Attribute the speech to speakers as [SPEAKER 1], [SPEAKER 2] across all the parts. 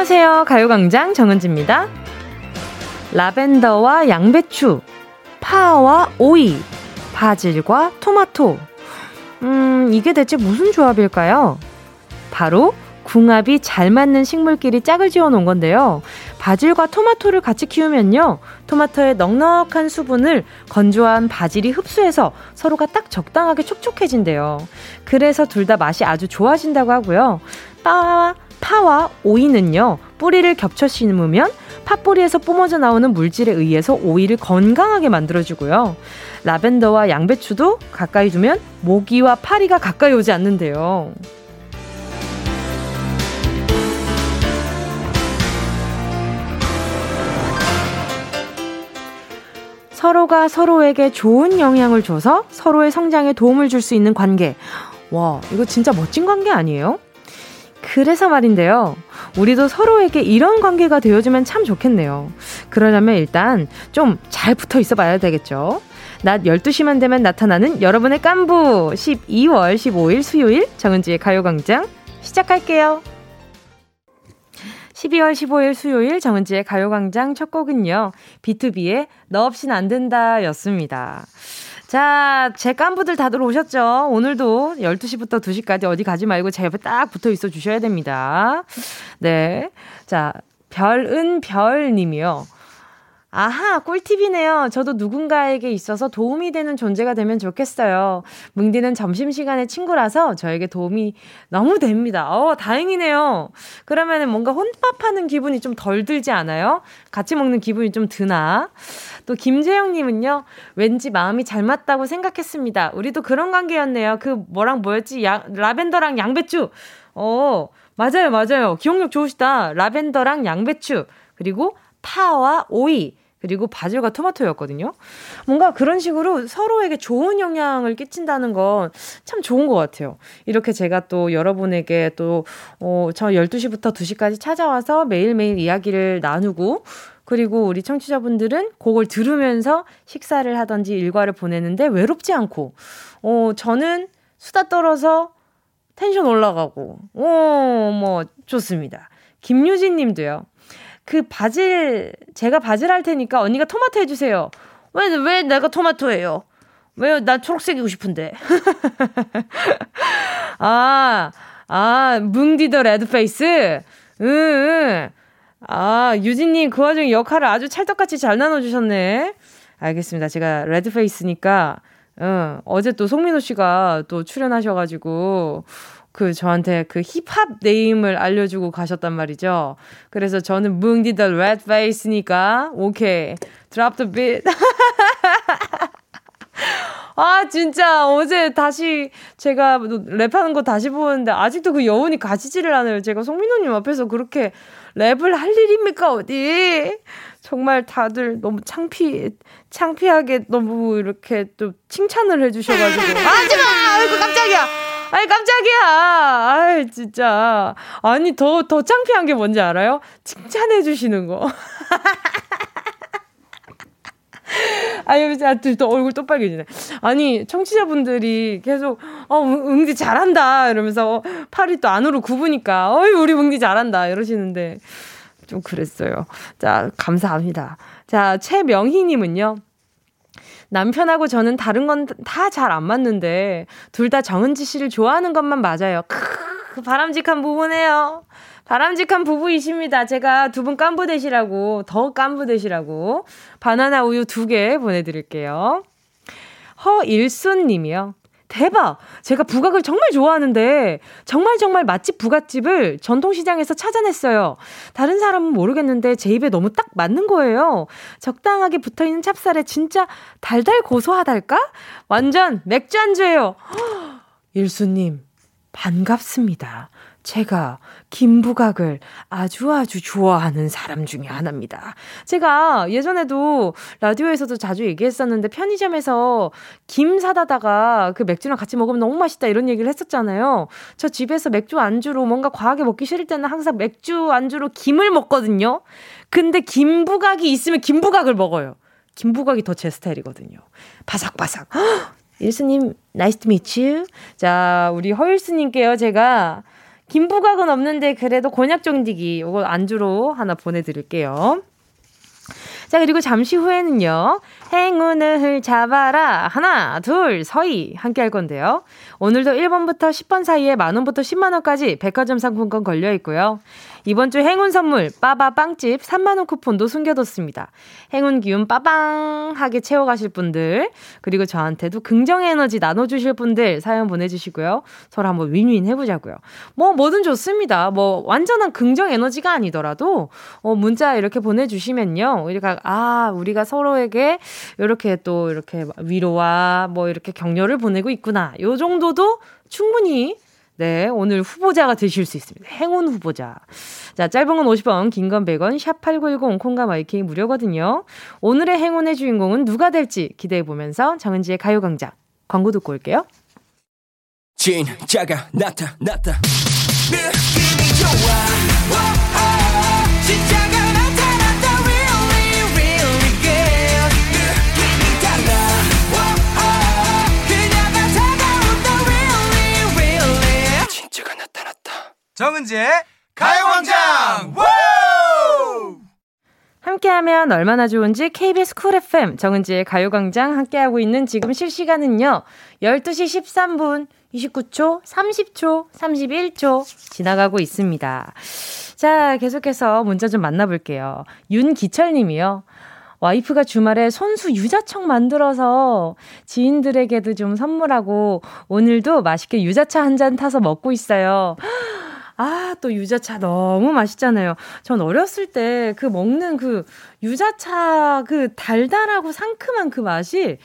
[SPEAKER 1] 안녕하세요. 가요광장 정은지입니다. 라벤더와 양배추, 파와 오이, 바질과 토마토. 음, 이게 대체 무슨 조합일까요? 바로 궁합이 잘 맞는 식물끼리 짝을 지어 놓은 건데요. 바질과 토마토를 같이 키우면요. 토마토의 넉넉한 수분을 건조한 바질이 흡수해서 서로가 딱 적당하게 촉촉해진대요. 그래서 둘 다 맛이 아주 좋아진다고 하고요. 빠, 파와 오이는요. 뿌리를 겹쳐 심으면 팥뿌리에서 뿜어져 나오는 물질에 의해서 오이를 건강하게 만들어주고요. 라벤더와 양배추도 가까이 두면 모기와 파리가 가까이 오지 않는데요. 서로가 서로에게 좋은 영향을 줘서 서로의 성장에 도움을 줄 수 있는 관계. 와, 이거 진짜 멋진 관계 아니에요? 그래서 말인데요. 우리도 서로에게 이런 관계가 되어주면 참 좋겠네요. 그러려면 일단 좀 잘 붙어 있어 봐야 되겠죠. 낮 12시만 되면 나타나는 여러분의 깐부 12월 15일 수요일 정은지의 가요광장 시작할게요. 12월 15일 수요일 정은지의 가요광장 첫 곡은요. B2B의 너 없인 안 된다 였습니다. 자, 제 깐부들 다들 오셨죠? 오늘도 12시부터 2시까지 어디 가지 말고 제 옆에 딱 붙어 있어 주셔야 됩니다. 네. 자, 별은 별 님이요. 아하, 꿀팁이네요. 저도 누군가에게 있어서 도움이 되는 존재가 되면 좋겠어요. 뭉디는 점심시간에 친구라서 저에게 도움이 너무 됩니다. 어, 다행이네요. 그러면 은 뭔가 혼밥하는 기분이 좀 덜 들지 않아요? 같이 먹는 기분이 좀 드나? 또 김재영님은요, 왠지 마음이 잘 맞다고 생각했습니다. 우리도 그런 관계였네요. 그 뭐랑 뭐였지? 야, 라벤더랑 양배추. 어, 맞아요, 맞아요. 기억력 좋으시다. 라벤더랑 양배추. 그리고 파와 오이. 그리고 바질과 토마토였거든요. 뭔가 그런 식으로 서로에게 좋은 영향을 끼친다는 건 참 좋은 것 같아요. 이렇게 제가 또 여러분에게 또, 어, 저 12시부터 2시까지 찾아와서 매일매일 이야기를 나누고, 그리고 우리 청취자분들은 곡을 들으면서 식사를 하던지 일과를 보내는데 외롭지 않고, 어, 저는 수다 떨어서 텐션 올라가고, 어, 뭐, 좋습니다. 김유진 님도요. 그 바질 제가 바질 할 테니까 언니가 토마토 해주세요. 왜 왜 내가 토마토예요? 왜요? 나 초록색이고 싶은데. 아, 아, 뭉디 the Red Face? 응, 응. 아, 유진님 그 와중에 역할을 아주 찰떡같이 잘 나눠주셨네. 알겠습니다. 제가 Red Face니까, 응, 어제 또 송민호 씨가 또 출연하셔가지고, 그 저한테 그 힙합 name을 알려주고 가셨단 말이죠. 그래서 저는 뭉디 the Red Face니까 오케이 drop the beat. 아 진짜 어제 다시 제가 랩하는 거 다시 보는데 아직도 그 여운이 가지지를 않아요. 제가 송민호님 앞에서 그렇게 랩을 할 일입니까 어디? 정말 다들 너무 창피 창피하게 너무 이렇게 또 칭찬을 해주셔가지고 하지마! 아이고 깜짝이야. 아니, 깜짝이야. 아이, 진짜. 아니, 더, 더 창피한 게 뭔지 알아요? 칭찬해 주시는 거. 아유, 또 얼굴 또 빨개지네. 아니, 청취자분들이 계속, 어, 응디 잘한다. 이러면서 팔이 또 안으로 굽으니까, 어이, 우리 응디 잘한다. 이러시는데, 좀 그랬어요. 자, 감사합니다. 자, 최명희님은요. 남편하고 저는 다른 건 다 잘 안 맞는데 둘 다 정은지 씨를 좋아하는 것만 맞아요. 크, 바람직한 부부네요. 바람직한 부부이십니다. 제가 두 분 깐부 되시라고 더 깐부 되시라고 바나나 우유 두 개 보내드릴게요. 허일순 님이요. 대박! 제가 부각을 정말 좋아하는데 정말 정말 맛집 부각집을 전통시장에서 찾아냈어요. 다른 사람은 모르겠는데 제 입에 너무 딱 맞는 거예요. 적당하게 붙어있는 찹쌀에 진짜 달달 고소하달까? 완전 맥주 안주예요. 일수님, 반갑습니다. 제가 김부각을 아주 아주 좋아하는 사람 중에 하나입니다. 제가 예전에도 라디오에서도 자주 얘기했었는데 편의점에서 김 사다다가 그 맥주랑 같이 먹으면 너무 맛있다 이런 얘기를 했었잖아요. 저 집에서 맥주 안주로 뭔가 과하게 먹기 싫을 때는 항상 맥주 안주로 김을 먹거든요. 근데 김부각이 있으면 김부각을 먹어요. 김부각이 더 제 스타일이거든요. 바삭바삭. 일수님, nice to meet you. 자, 우리 허일수님께요, 제가 김부각은 없는데 그래도 곤약 종디기 이거 안주로 하나 보내드릴게요. 자, 그리고 잠시 후에는요. 행운을 잡아라. 하나, 둘, 서희. 함께 할 건데요. 오늘도 1번부터 10번 사이에 만원부터 10만원까지 백화점 상품권 걸려 있고요. 이번 주 행운 선물 빠바 빵집 3만 원 쿠폰도 숨겨뒀습니다. 행운 기운 빠방하게 채워가실 분들 그리고 저한테도 긍정 에너지 나눠주실 분들 사연 보내주시고요. 서로 한번 윈윈 해보자고요. 뭐 뭐든 좋습니다. 뭐 완전한 긍정 에너지가 아니더라도 어, 문자 이렇게 보내주시면요. 우리가 아 우리가 서로에게 이렇게 또 이렇게 위로와 뭐 이렇게 격려를 보내고 있구나. 요 정도도 충분히 네, 오늘 후보자가 되실 수 있습니다. 행운 후보자. 자, 짧은 건 50원, 긴 건 100원, 샵8910, 콩과 마이킹 무료거든요. 오늘의 행운의 주인공은 누가 될지 기대해 보면서 정은지의 가요광장 광고 듣고 올게요. 진짜가 나타났다. 느낌이 좋아.
[SPEAKER 2] 정은지의 가요광장!
[SPEAKER 1] 함께하면 얼마나 좋은지 KBS 쿨 FM 정은지의 가요광장 함께하고 있는 지금 실시간은요 12시 13분 29초 30초 31초 지나가고 있습니다. 자 계속해서 문자 좀 만나볼게요. 윤기철 님이요. 와이프가 주말에 손수 유자청 만들어서 지인들에게도 좀 선물하고 오늘도 맛있게 유자차 한 잔 타서 먹고 있어요. 아, 또 유자차 너무 맛있잖아요. 전 어렸을 때 그 먹는 그 유자차 그 달달하고 상큼한 그 맛이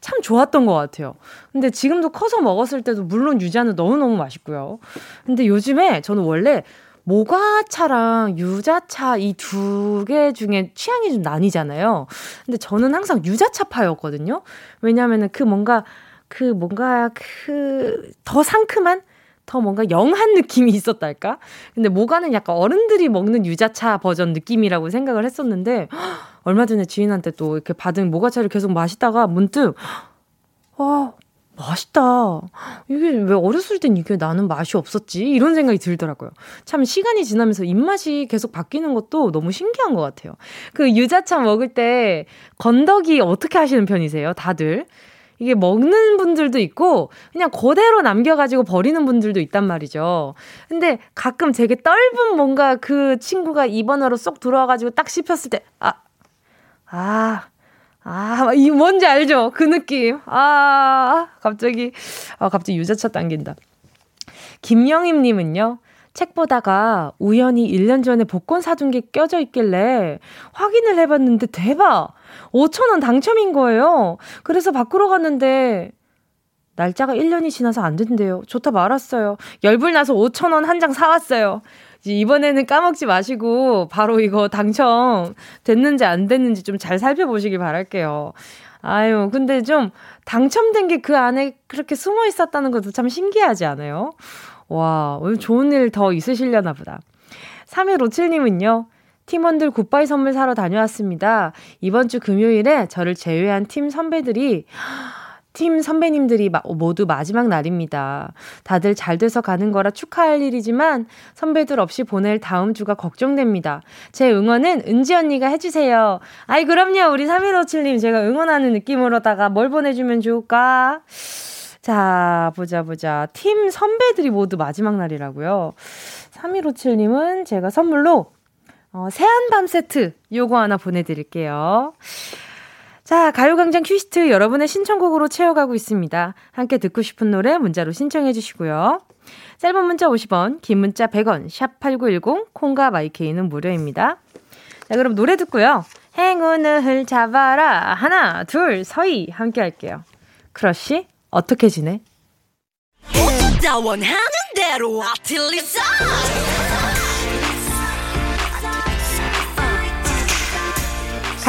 [SPEAKER 1] 참 좋았던 것 같아요. 근데 지금도 커서 먹었을 때도 물론 유자는 너무너무 맛있고요. 근데 요즘에 저는 원래 모과차랑 유자차 이 두 개 중에 취향이 좀 나뉘잖아요. 근데 저는 항상 유자차파였거든요. 왜냐하면 그 뭔가 그 뭔가 그 더 상큼한 더 뭔가 영한 느낌이 있었달까? 근데 모가는 약간 어른들이 먹는 유자차 버전 느낌이라고 생각을 했었는데 얼마 전에 지인한테 또 이렇게 받은 모가차를 계속 마시다가 문득 와 맛있다. 이게 왜 어렸을 땐 이게 나는 맛이 없었지? 이런 생각이 들더라고요. 참 시간이 지나면서 입맛이 계속 바뀌는 것도 너무 신기한 것 같아요. 그 유자차 먹을 때 건더기 어떻게 하시는 편이세요? 다들? 이게 먹는 분들도 있고 그냥 그대로 남겨가지고 버리는 분들도 있단 말이죠. 근데 가끔 되게 떫은 뭔가 그 친구가 입안으로 쏙 들어와가지고 딱 씹혔을 때, 아, 아, 아, 이 뭔지 알죠? 그 느낌. 아, 갑자기, 아, 갑자기 유자차 당긴다. 김영임님은요, 책 보다가 우연히 1년 전에 복권 사둔 게 껴져 있길래 확인을 해봤는데 대박! 5천원 당첨인 거예요. 그래서 바꾸러 갔는데 날짜가 1년이 지나서 안 된대요. 좋다 말았어요. 열불 나서 5천원 한 장 사왔어요. 이번에는 까먹지 마시고 바로 이거 당첨 됐는지 안 됐는지 좀 잘 살펴보시길 바랄게요. 아유, 근데 좀 당첨된 게 그 안에 그렇게 숨어 있었다는 것도 참 신기하지 않아요? 와, 오늘 좋은 일 더 있으시려나 보다. 3157님은요, 팀원들 굿바이 선물 사러 다녀왔습니다. 이번 주 금요일에 저를 제외한 팀 선배들이, 팀 선배님들이 모두 마지막 날입니다. 다들 잘 돼서 가는 거라 축하할 일이지만 선배들 없이 보낼 다음 주가 걱정됩니다. 제 응원은 은지 언니가 해주세요. 아이, 그럼요. 우리 3157님 제가 응원하는 느낌으로다가 뭘 보내주면 좋을까? 자, 보자, 보자. 팀 선배들이 모두 마지막 날이라고요. 3157님은 제가 선물로 어, 새한밤 세트 요거 하나 보내드릴게요. 자, 가요광장 request 여러분의 신청곡으로 채워가고 있습니다. 함께 듣고 싶은 노래 문자로 신청해 주시고요. 짧은 문자 50원, 긴 문자 100원, 샵 8910, 콩과 마이케이는 무료입니다. 자, 그럼 노래 듣고요. 행운을 잡아라. 하나, 둘, 서희. 함께 할게요. 크러쉬, 어떻게 지내?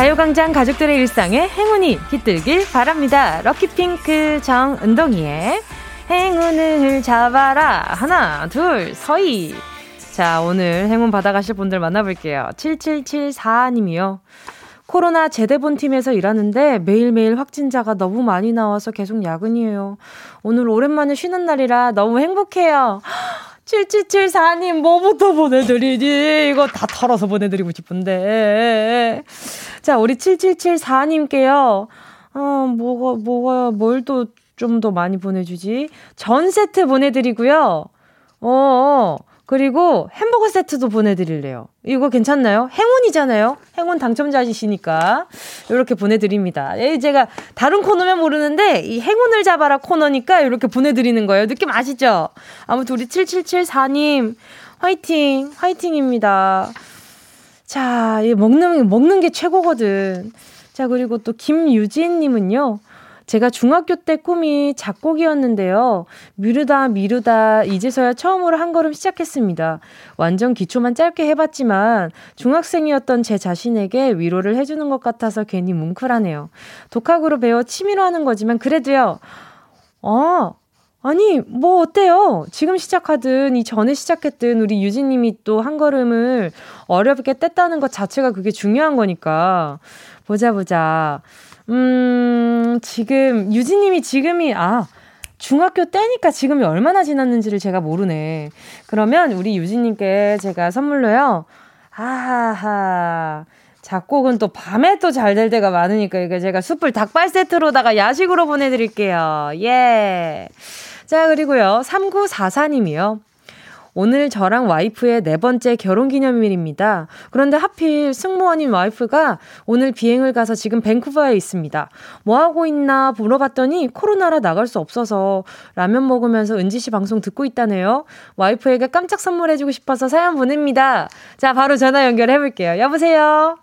[SPEAKER 1] 가요광장 가족들의 일상에 행운이 깃들길 바랍니다. 럭키핑크 정은동이의 행운을 잡아라. 하나, 둘, 서희. 자, 오늘 행운 받아가실 분들 만나볼게요. 7774님이요. 코로나 제대본 팀에서 일하는데 매일매일 확진자가 너무 많이 나와서 계속 야근이에요. 오늘 오랜만에 쉬는 날이라 너무 행복해요. 7774님, 뭐부터 보내드리지? 이거 다 털어서 보내드리고 싶은데. 자, 우리 7774님께요. 어, 뭐가, 뭐가, 뭘 또 좀 더 많이 보내주지? 전 세트 보내드리고요. 어, 어. 그리고 햄버거 세트도 보내드릴래요. 이거 괜찮나요? 행운이잖아요? 행운 당첨자이시니까. 이렇게 보내드립니다. 예, 제가 다른 코너면 모르는데, 이 행운을 잡아라 코너니까 이렇게 보내드리는 거예요. 느낌 아시죠? 아무튼 우리 7774님, 화이팅! 화이팅입니다. 자, 이 먹는, 먹는 게 최고거든. 자, 그리고 또 김유진님은요. 제가 중학교 때 꿈이 작곡이었는데요. 미루다 미루다 이제서야 처음으로 한 걸음 시작했습니다. 완전 기초만 짧게 해봤지만 중학생이었던 제 자신에게 위로를 해주는 것 같아서 괜히 뭉클하네요. 독학으로 배워 취미로 하는 거지만 그래도요. 어, 아니, 뭐 어때요? 지금 시작하든 이 전에 시작했든 우리 유진님이 또 한 걸음을 어렵게 뗐다는 것 자체가 그게 중요한 거니까. 보자, 보자. 음, 지금, 유진님이 지금이, 아, 중학교 때니까 지금이 얼마나 지났는지를 제가 모르네. 그러면 우리 유진님께 제가 선물로요. 하하하. 작곡은 또 밤에 또 잘 될 때가 많으니까 이거 제가 숯불 닭발 세트로다가 야식으로 보내드릴게요. 예. 자, 그리고요. 3944님이요. 오늘 저랑 와이프의 네 번째 결혼 기념일입니다. 그런데 하필 승무원인 와이프가 오늘 비행을 가서 지금 밴쿠버에 있습니다. 뭐 하고 있나 물어봤더니 코로나라 나갈 수 없어서 라면 먹으면서 은지 씨 방송 듣고 있다네요. 와이프에게 깜짝 선물해주고 싶어서 사연 보냅니다. 자, 바로 전화 연결해 볼게요. 여보세요?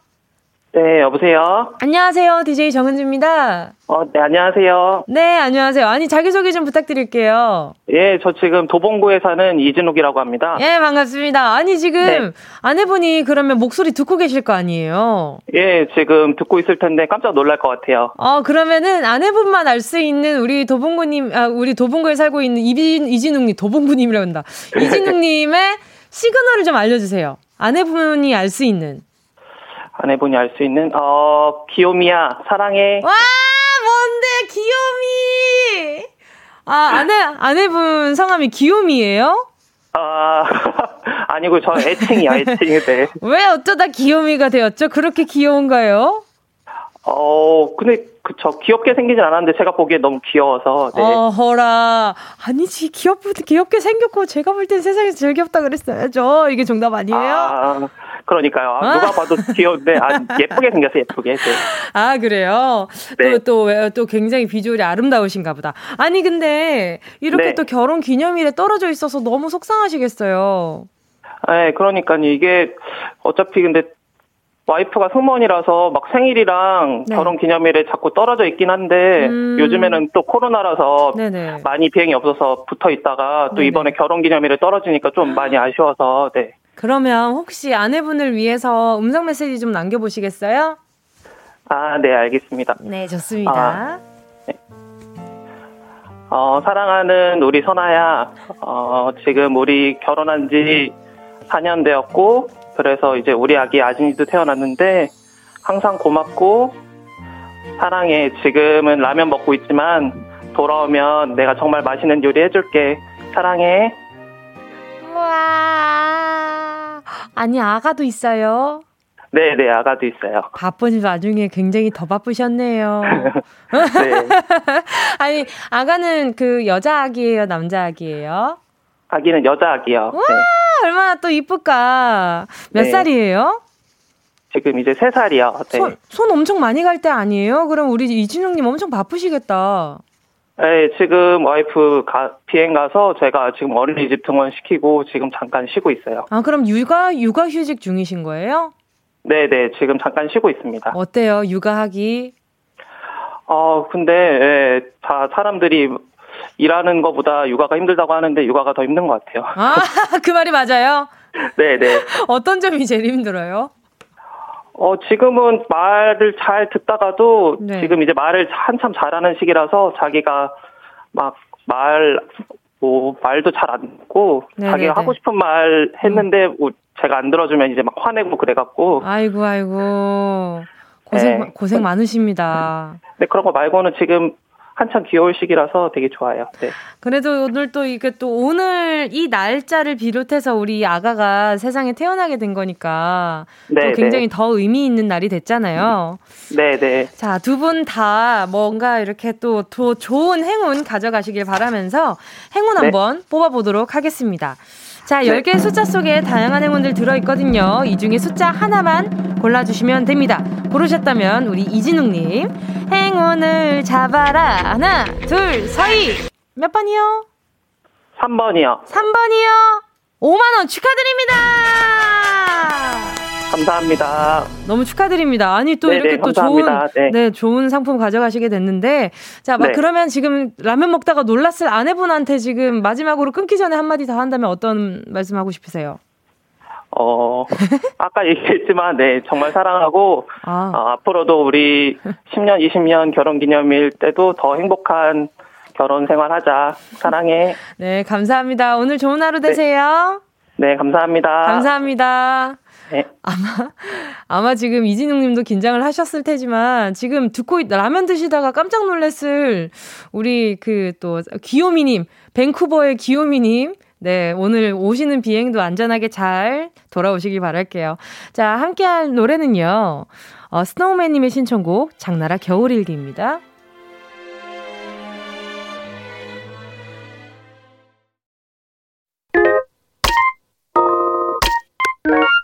[SPEAKER 2] 네, 여보세요?
[SPEAKER 1] 안녕하세요. DJ 정은지입니다.
[SPEAKER 2] 어, 네, 안녕하세요.
[SPEAKER 1] 네, 안녕하세요. 아니, 자기소개 좀 부탁드릴게요.
[SPEAKER 2] 예, 저 지금 도봉구에 사는 이진욱이라고 합니다.
[SPEAKER 1] 예, 반갑습니다. 아니, 지금 네. 아내분이 그러면 목소리 듣고 계실 거 아니에요?
[SPEAKER 2] 예, 지금 듣고 있을 텐데 깜짝 놀랄 것 같아요.
[SPEAKER 1] 어, 그러면은 아내분만 알 수 있는 우리 도봉구님, 아, 우리 도봉구에 살고 있는 이빈, 이진욱님, 도봉구님이라고 한다. 이진욱님의 시그널을 좀 알려주세요. 아내분이 알 수 있는.
[SPEAKER 2] 아내분이 알 수 있는 어 귀요미야 사랑해.
[SPEAKER 1] 와 뭔데 귀요미. 아 아내 아내분 성함이 귀요미예요?
[SPEAKER 2] 아 아니고 저 애칭이야 애칭이 돼.
[SPEAKER 1] 왜 어쩌다 귀요미가 되었죠? 그렇게 귀여운가요?
[SPEAKER 2] 어 근데 그쵸 귀엽게 생기진 않았는데 제가 보기에 너무 귀여워서.
[SPEAKER 1] 네. 어허라 아니지 귀엽 귀엽게 생겼고 제가 볼 땐 세상에서 제일 귀엽다 그랬어야죠. 이게 정답 아니에요?
[SPEAKER 2] 아, 그러니까요. 아, 누가 봐도 귀여운데 아, 예쁘게 생겼어요. 예쁘게. 네.
[SPEAKER 1] 아 그래요? 네. 또또또 또 굉장히 비주얼이 아름다우신가 보다. 아니 근데 이렇게 네. 또 결혼 기념일에 떨어져 있어서 너무 속상하시겠어요.
[SPEAKER 2] 네, 그러니까 이게 어차피 근데 와이프가 승무원이라서 막 생일이랑 네. 결혼 기념일에 자꾸 떨어져 있긴 한데 음. 요즘에는 또 코로나라서 네네. 많이 비행이 없어서 붙어 있다가 또 네네. 이번에 결혼 기념일에 떨어지니까 좀 많이 아쉬워서 네.
[SPEAKER 1] 그러면 혹시 아내분을 위해서 음성 메시지 좀 남겨보시겠어요?
[SPEAKER 2] 아, 네, 알겠습니다.
[SPEAKER 1] 네, 좋습니다. 아, 네.
[SPEAKER 2] 어, 사랑하는 우리 선아야, 어, 지금 우리 결혼한 지 4년 되었고, 그래서 이제 우리 아기 아진이도 태어났는데 항상 고맙고 사랑해. 지금은 라면 먹고 있지만 돌아오면 내가 정말 맛있는 요리 해줄게. 사랑해.
[SPEAKER 1] 와. 아니 아가도 있어요.
[SPEAKER 2] 네, 네, 아가도 있어요.
[SPEAKER 1] 바쁜 와중에 굉장히 더 바쁘셨네요. 네. 아니, 아가는 그 여자 아기예요, 남자 아기예요?
[SPEAKER 2] 아기는 여자 아기요.
[SPEAKER 1] 와, 네. 얼마나 또 이쁠까. 몇 네. 살이에요?
[SPEAKER 2] 지금 이제 세 살이요.
[SPEAKER 1] 네. 손, 손 엄청 많이 갈 때 아니에요? 그럼 우리 이진웅님 엄청 바쁘시겠다.
[SPEAKER 2] 네, 지금 와이프 가, 비행 가서 제가 지금 어린이집 등원 시키고 지금 잠깐 쉬고 있어요.
[SPEAKER 1] 아, 그럼 육아, 육아 휴직 중이신 거예요?
[SPEAKER 2] 네네, 네, 지금 잠깐 쉬고 있습니다.
[SPEAKER 1] 어때요, 육아하기?
[SPEAKER 2] 어, 근데, 예, 다 사람들이 일하는 것보다 육아가 힘들다고 하는데 육아가 더 힘든 것 같아요.
[SPEAKER 1] 아, 그 말이 맞아요?
[SPEAKER 2] 네네. 네.
[SPEAKER 1] 어떤 점이 제일 힘들어요?
[SPEAKER 2] 어, 지금은 말을 잘 듣다가도 네. 지금 이제 말을 한참 잘하는 시기라서 자기가 막 말, 뭐, 말도 잘 안 듣고 네네네. 자기가 네, 하고 네. 싶은 말 했는데 음. 뭐 제가 안 들어주면 이제 막 화내고 그래갖고.
[SPEAKER 1] 아이고, 아이고. 고생, 네. 고생 많으십니다.
[SPEAKER 2] 네, 그런 거 말고는 지금 한참 귀여울 시기라서 되게 좋아요. 네.
[SPEAKER 1] 그래도 오늘 또 이게 또 오늘 이 날짜를 비롯해서 우리 아가가 세상에 태어나게 된 거니까 네, 또 굉장히 네. 더 의미 있는 날이 됐잖아요.
[SPEAKER 2] 네, 네.
[SPEAKER 1] 자, 두 분 다 뭔가 이렇게 또 더 좋은 행운 가져가시길 바라면서 행운 네. 한번 뽑아 보도록 하겠습니다. 자, 10개의 숫자 속에 다양한 행운들 들어있거든요. 이 중에 숫자 하나만 골라주시면 됩니다. 고르셨다면 우리 이진웅님 행운을 잡아라. 하나, 둘, 서희. 몇 번이요?
[SPEAKER 2] 3번이요.
[SPEAKER 1] 3번이요? 5만원 축하드립니다!
[SPEAKER 2] 감사합니다.
[SPEAKER 1] 너무 축하드립니다. 아니 또 네네, 이렇게 또 감사합니다. 좋은 네. 네. 좋은 상품 가져가시게 됐는데 자, 막 네. 그러면 지금 라면 먹다가 놀랐을 아내분한테 지금 마지막으로 끊기 전에 한마디 더 한다면 어떤 말씀하고 싶으세요?
[SPEAKER 2] 어, 아까 얘기했지만, 네, 정말 사랑하고, 아. 어, 앞으로도 우리 10년, 20년 결혼 기념일 때도 더 행복한 결혼 생활 하자. 사랑해.
[SPEAKER 1] 네, 감사합니다. 오늘 좋은 하루 네. 되세요.
[SPEAKER 2] 네, 네 감사합니다.
[SPEAKER 1] 감사합니다. 네. 아마, 아마 지금 이진웅 님도 긴장을 하셨을 테지만, 지금 듣고, 있, 라면 드시다가 깜짝 놀랐을 우리 그 또, 귀요미 님, 밴쿠버의 귀요미 님, 네, 오늘 오시는 비행도 안전하게 잘 돌아오시길 바랄게요. 자, 함께 할 노래는요, 어, 스노우맨 님의 신청곡, 장나라 겨울일기입니다.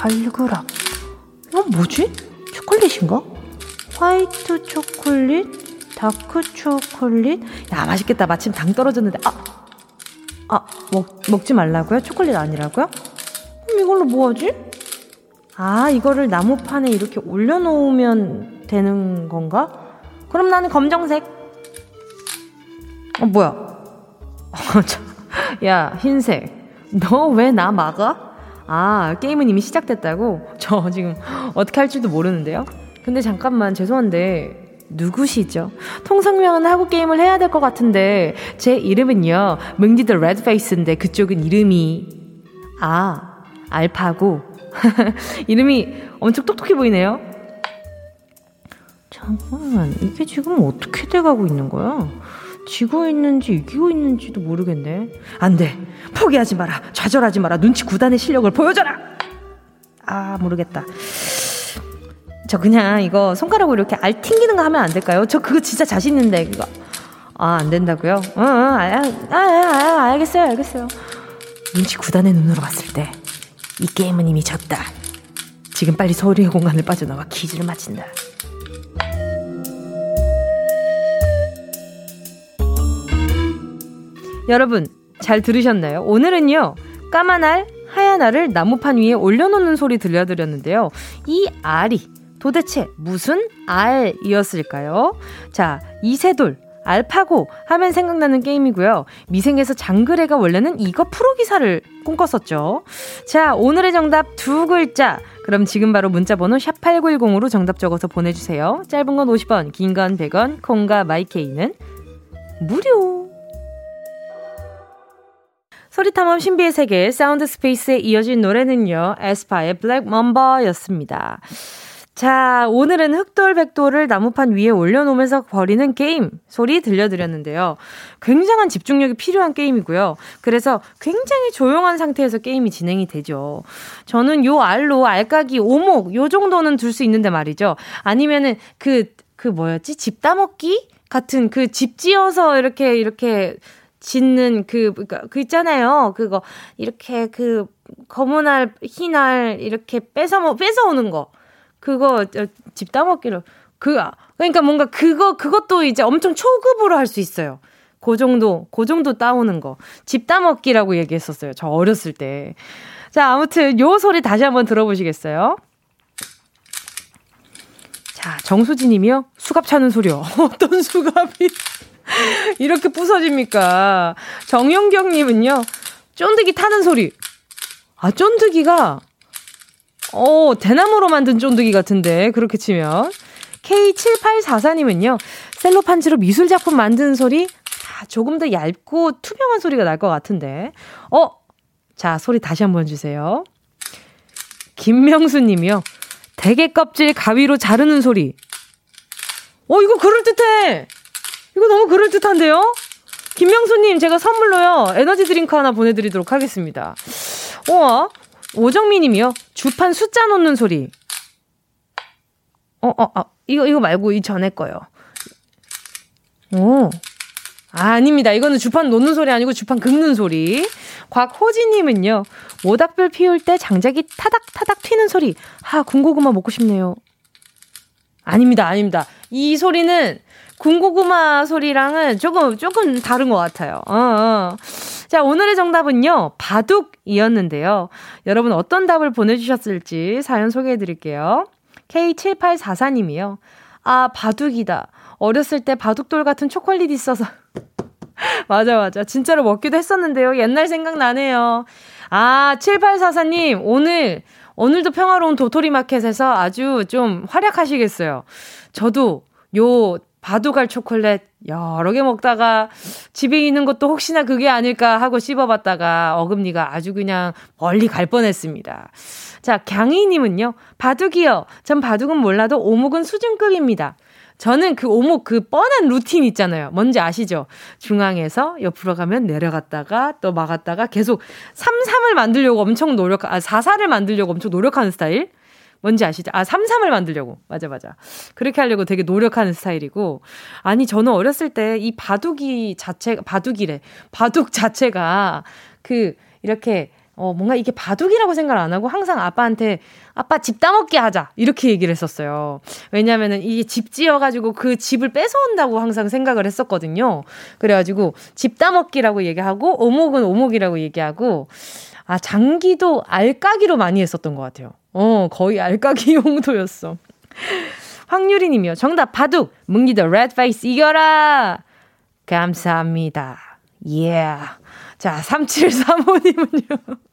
[SPEAKER 1] 달그라. 이건 어, 뭐지? 초콜릿인가? 화이트 초콜릿, 다크 초콜릿. 야, 맛있겠다. 마침 당 떨어졌는데. 아, 아, 먹, 먹지 말라고요? 초콜릿 아니라고요? 그럼 이걸로 뭐 하지? 아, 이거를 나무판에 이렇게 올려놓으면 되는 건가? 그럼 나는 검정색. 어, 뭐야. 어, 야, 흰색. 너 왜 나 막아? 아, 게임은 이미 시작됐다고? 저 지금 어떻게 할지도 모르는데요? 근데 잠깐만, 죄송한데, 누구시죠? 통성명은 하고 게임을 해야 될 것 같은데, 제 이름은요, 뭉디 the Red Face인데, 그쪽은 이름이, 아, 알파고. 이름이 엄청 똑똑해 보이네요? 잠깐만, 이게 지금 어떻게 돼가고 있는 거야? 지고 있는지 이기고 있는지도 모르겠네. 안 돼. 포기하지 마라. 좌절하지 마라. 눈치 구단의 실력을 보여줘라. 아, 모르겠다. 저 그냥 이거 손가락으로 이렇게 알 튕기는 거 하면 안 될까요? 저 그거 진짜 자신 있는데 그거. 아, 안 된다고요? 어, 어, 아, 아, 아, 아, 알겠어요, 알겠어요. 눈치 구단의 눈으로 봤을 때 이 게임은 이미 졌다. 지금 빨리 소리의 공간을 빠져나와 퀴즈를 마친다. 여러분, 잘 들으셨나요? 오늘은요, 까만 알, 하얀 알을 나무판 위에 올려놓는 소리 들려드렸는데요. 이 알이 도대체 무슨 알이었을까요? 자, 이세돌, 알파고 하면 생각나는 게임이고요. 미생에서 장그래가 원래는 이거 프로 기사를 꿈꿨었죠. 자, 오늘의 정답 두 글자. 그럼 지금 바로 문자 번호 샵8910으로 정답 적어서 보내 주세요. 짧은 건 50원, 긴 건 100원, 콩과 마이케이는 무료. 소리탐험 신비의 세계 사운드 스페이스에 이어진 노래는요. 에스파의 Black Mamba였습니다. 자, 오늘은 흑돌백돌을 나무판 위에 올려놓으면서 버리는 게임 소리 들려드렸는데요. 굉장한 집중력이 필요한 게임이고요. 그래서 굉장히 조용한 상태에서 게임이 진행이 되죠. 저는 요 알로 알까기, 오목, 요 정도는 둘 수 있는데 말이죠. 아니면은 그, 그 뭐였지? 집 따먹기? 같은 그 집 지어서 이렇게, 이렇게 짓는 그, 그니까, 그 있잖아요. 그거, 이렇게 그 검은 알, 흰 알, 이렇게 뺏어, 뺏어오는 거. 그거 집 따먹기로 그 그러니까 뭔가 그거 그것도 이제 엄청 초급으로 할 수 있어요. 그 정도 그 정도 따오는 거. 집 따먹기라고 얘기했었어요. 저 어렸을 때. 자, 아무튼 요 소리 다시 한번 들어보시겠어요? 자, 정수진 님이요. 수갑 차는 소리요. 어떤 수갑이 이렇게 부서집니까? 정용경 님은요. 쫀득이 타는 소리. 아, 쫀득이가 어, 대나무로 만든 쫀득이 같은데, 그렇게 치면. K7844님은요, 셀로판지로 미술작품 만드는 소리, 아, 조금 더 얇고 투명한 소리가 날 것 같은데. 어, 자, 소리 다시 한번 주세요. 김명수 님이요, 대게 껍질 가위로 자르는 소리. 어, 이거 그럴듯해! 이거 너무 그럴듯한데요? 김명수님, 제가 선물로요, 에너지 드링크 하나 보내드리도록 하겠습니다. 우와, 오정미 님이요. 주판 숫자 놓는 소리. 어, 어, 어, 이거, 이거 말고 이 전에 거요. 오. 아, 아닙니다. 이거는 주판 놓는 소리 아니고 주판 긁는 소리. 곽호진님은요, 모닥불 피울 때 장작이 타닥타닥 튀는 소리. 아, 군고구마 먹고 싶네요. 아닙니다, 아닙니다. 이 소리는 군고구마 소리랑은 조금, 조금 다른 것 같아요. 어, 어. 자, 오늘의 정답은요, 바둑이었는데요. 여러분 어떤 답을 보내주셨을지 사연 소개해 드릴게요. K7844님이요. 아, 바둑이다. 어렸을 때 바둑돌 같은 초콜릿 있어서. 맞아, 맞아. 진짜로 먹기도 했었는데요. 옛날 생각나네요. 아, 7844님, 오늘, 오늘도 평화로운 도토리 마켓에서 아주 좀 활약하시겠어요. 저도 요 바둑알 초콜릿 여러 개 먹다가 집에 있는 것도 혹시나 그게 아닐까 하고 씹어봤다가 어금니가 아주 그냥 멀리 갈 뻔했습니다. 자, 강희님은요, 바둑이요. 전 바둑은 몰라도 오목은 수준급입니다. 저는 그 오목 그 뻔한 루틴 있잖아요. 뭔지 아시죠? 중앙에서 옆으로 가면 내려갔다가 또 막았다가 계속 3, 3을 만들려고 엄청 노력, 아, 4, 4를 만들려고 엄청 노력하는 스타일? 뭔지 아시죠? 아, 33을 만들려고. 맞아, 맞아. 그렇게 하려고 되게 노력하는 스타일이고. 아니, 저는 어렸을 때 이 바둑이 자체, 바둑이래. 바둑 자체가 그, 이렇게, 어, 뭔가 이게 바둑이라고 생각을 안 하고 항상 아빠한테 아빠 집 따먹게 하자. 이렇게 얘기를 했었어요. 왜냐면은 이게 집 지어가지고 그 집을 뺏어온다고 항상 생각을 했었거든요. 그래가지고 집 따먹기라고 얘기하고 오목은 오목이라고 얘기하고 아, 장기도 알까기로 많이 했었던 것 같아요. 어, 거의 알까기 용도였어. 황유리 님이요. 정답, 바둑. 뭉디 the Red Face 이겨라. 감사합니다. 예. Yeah. 자, 3735님은요.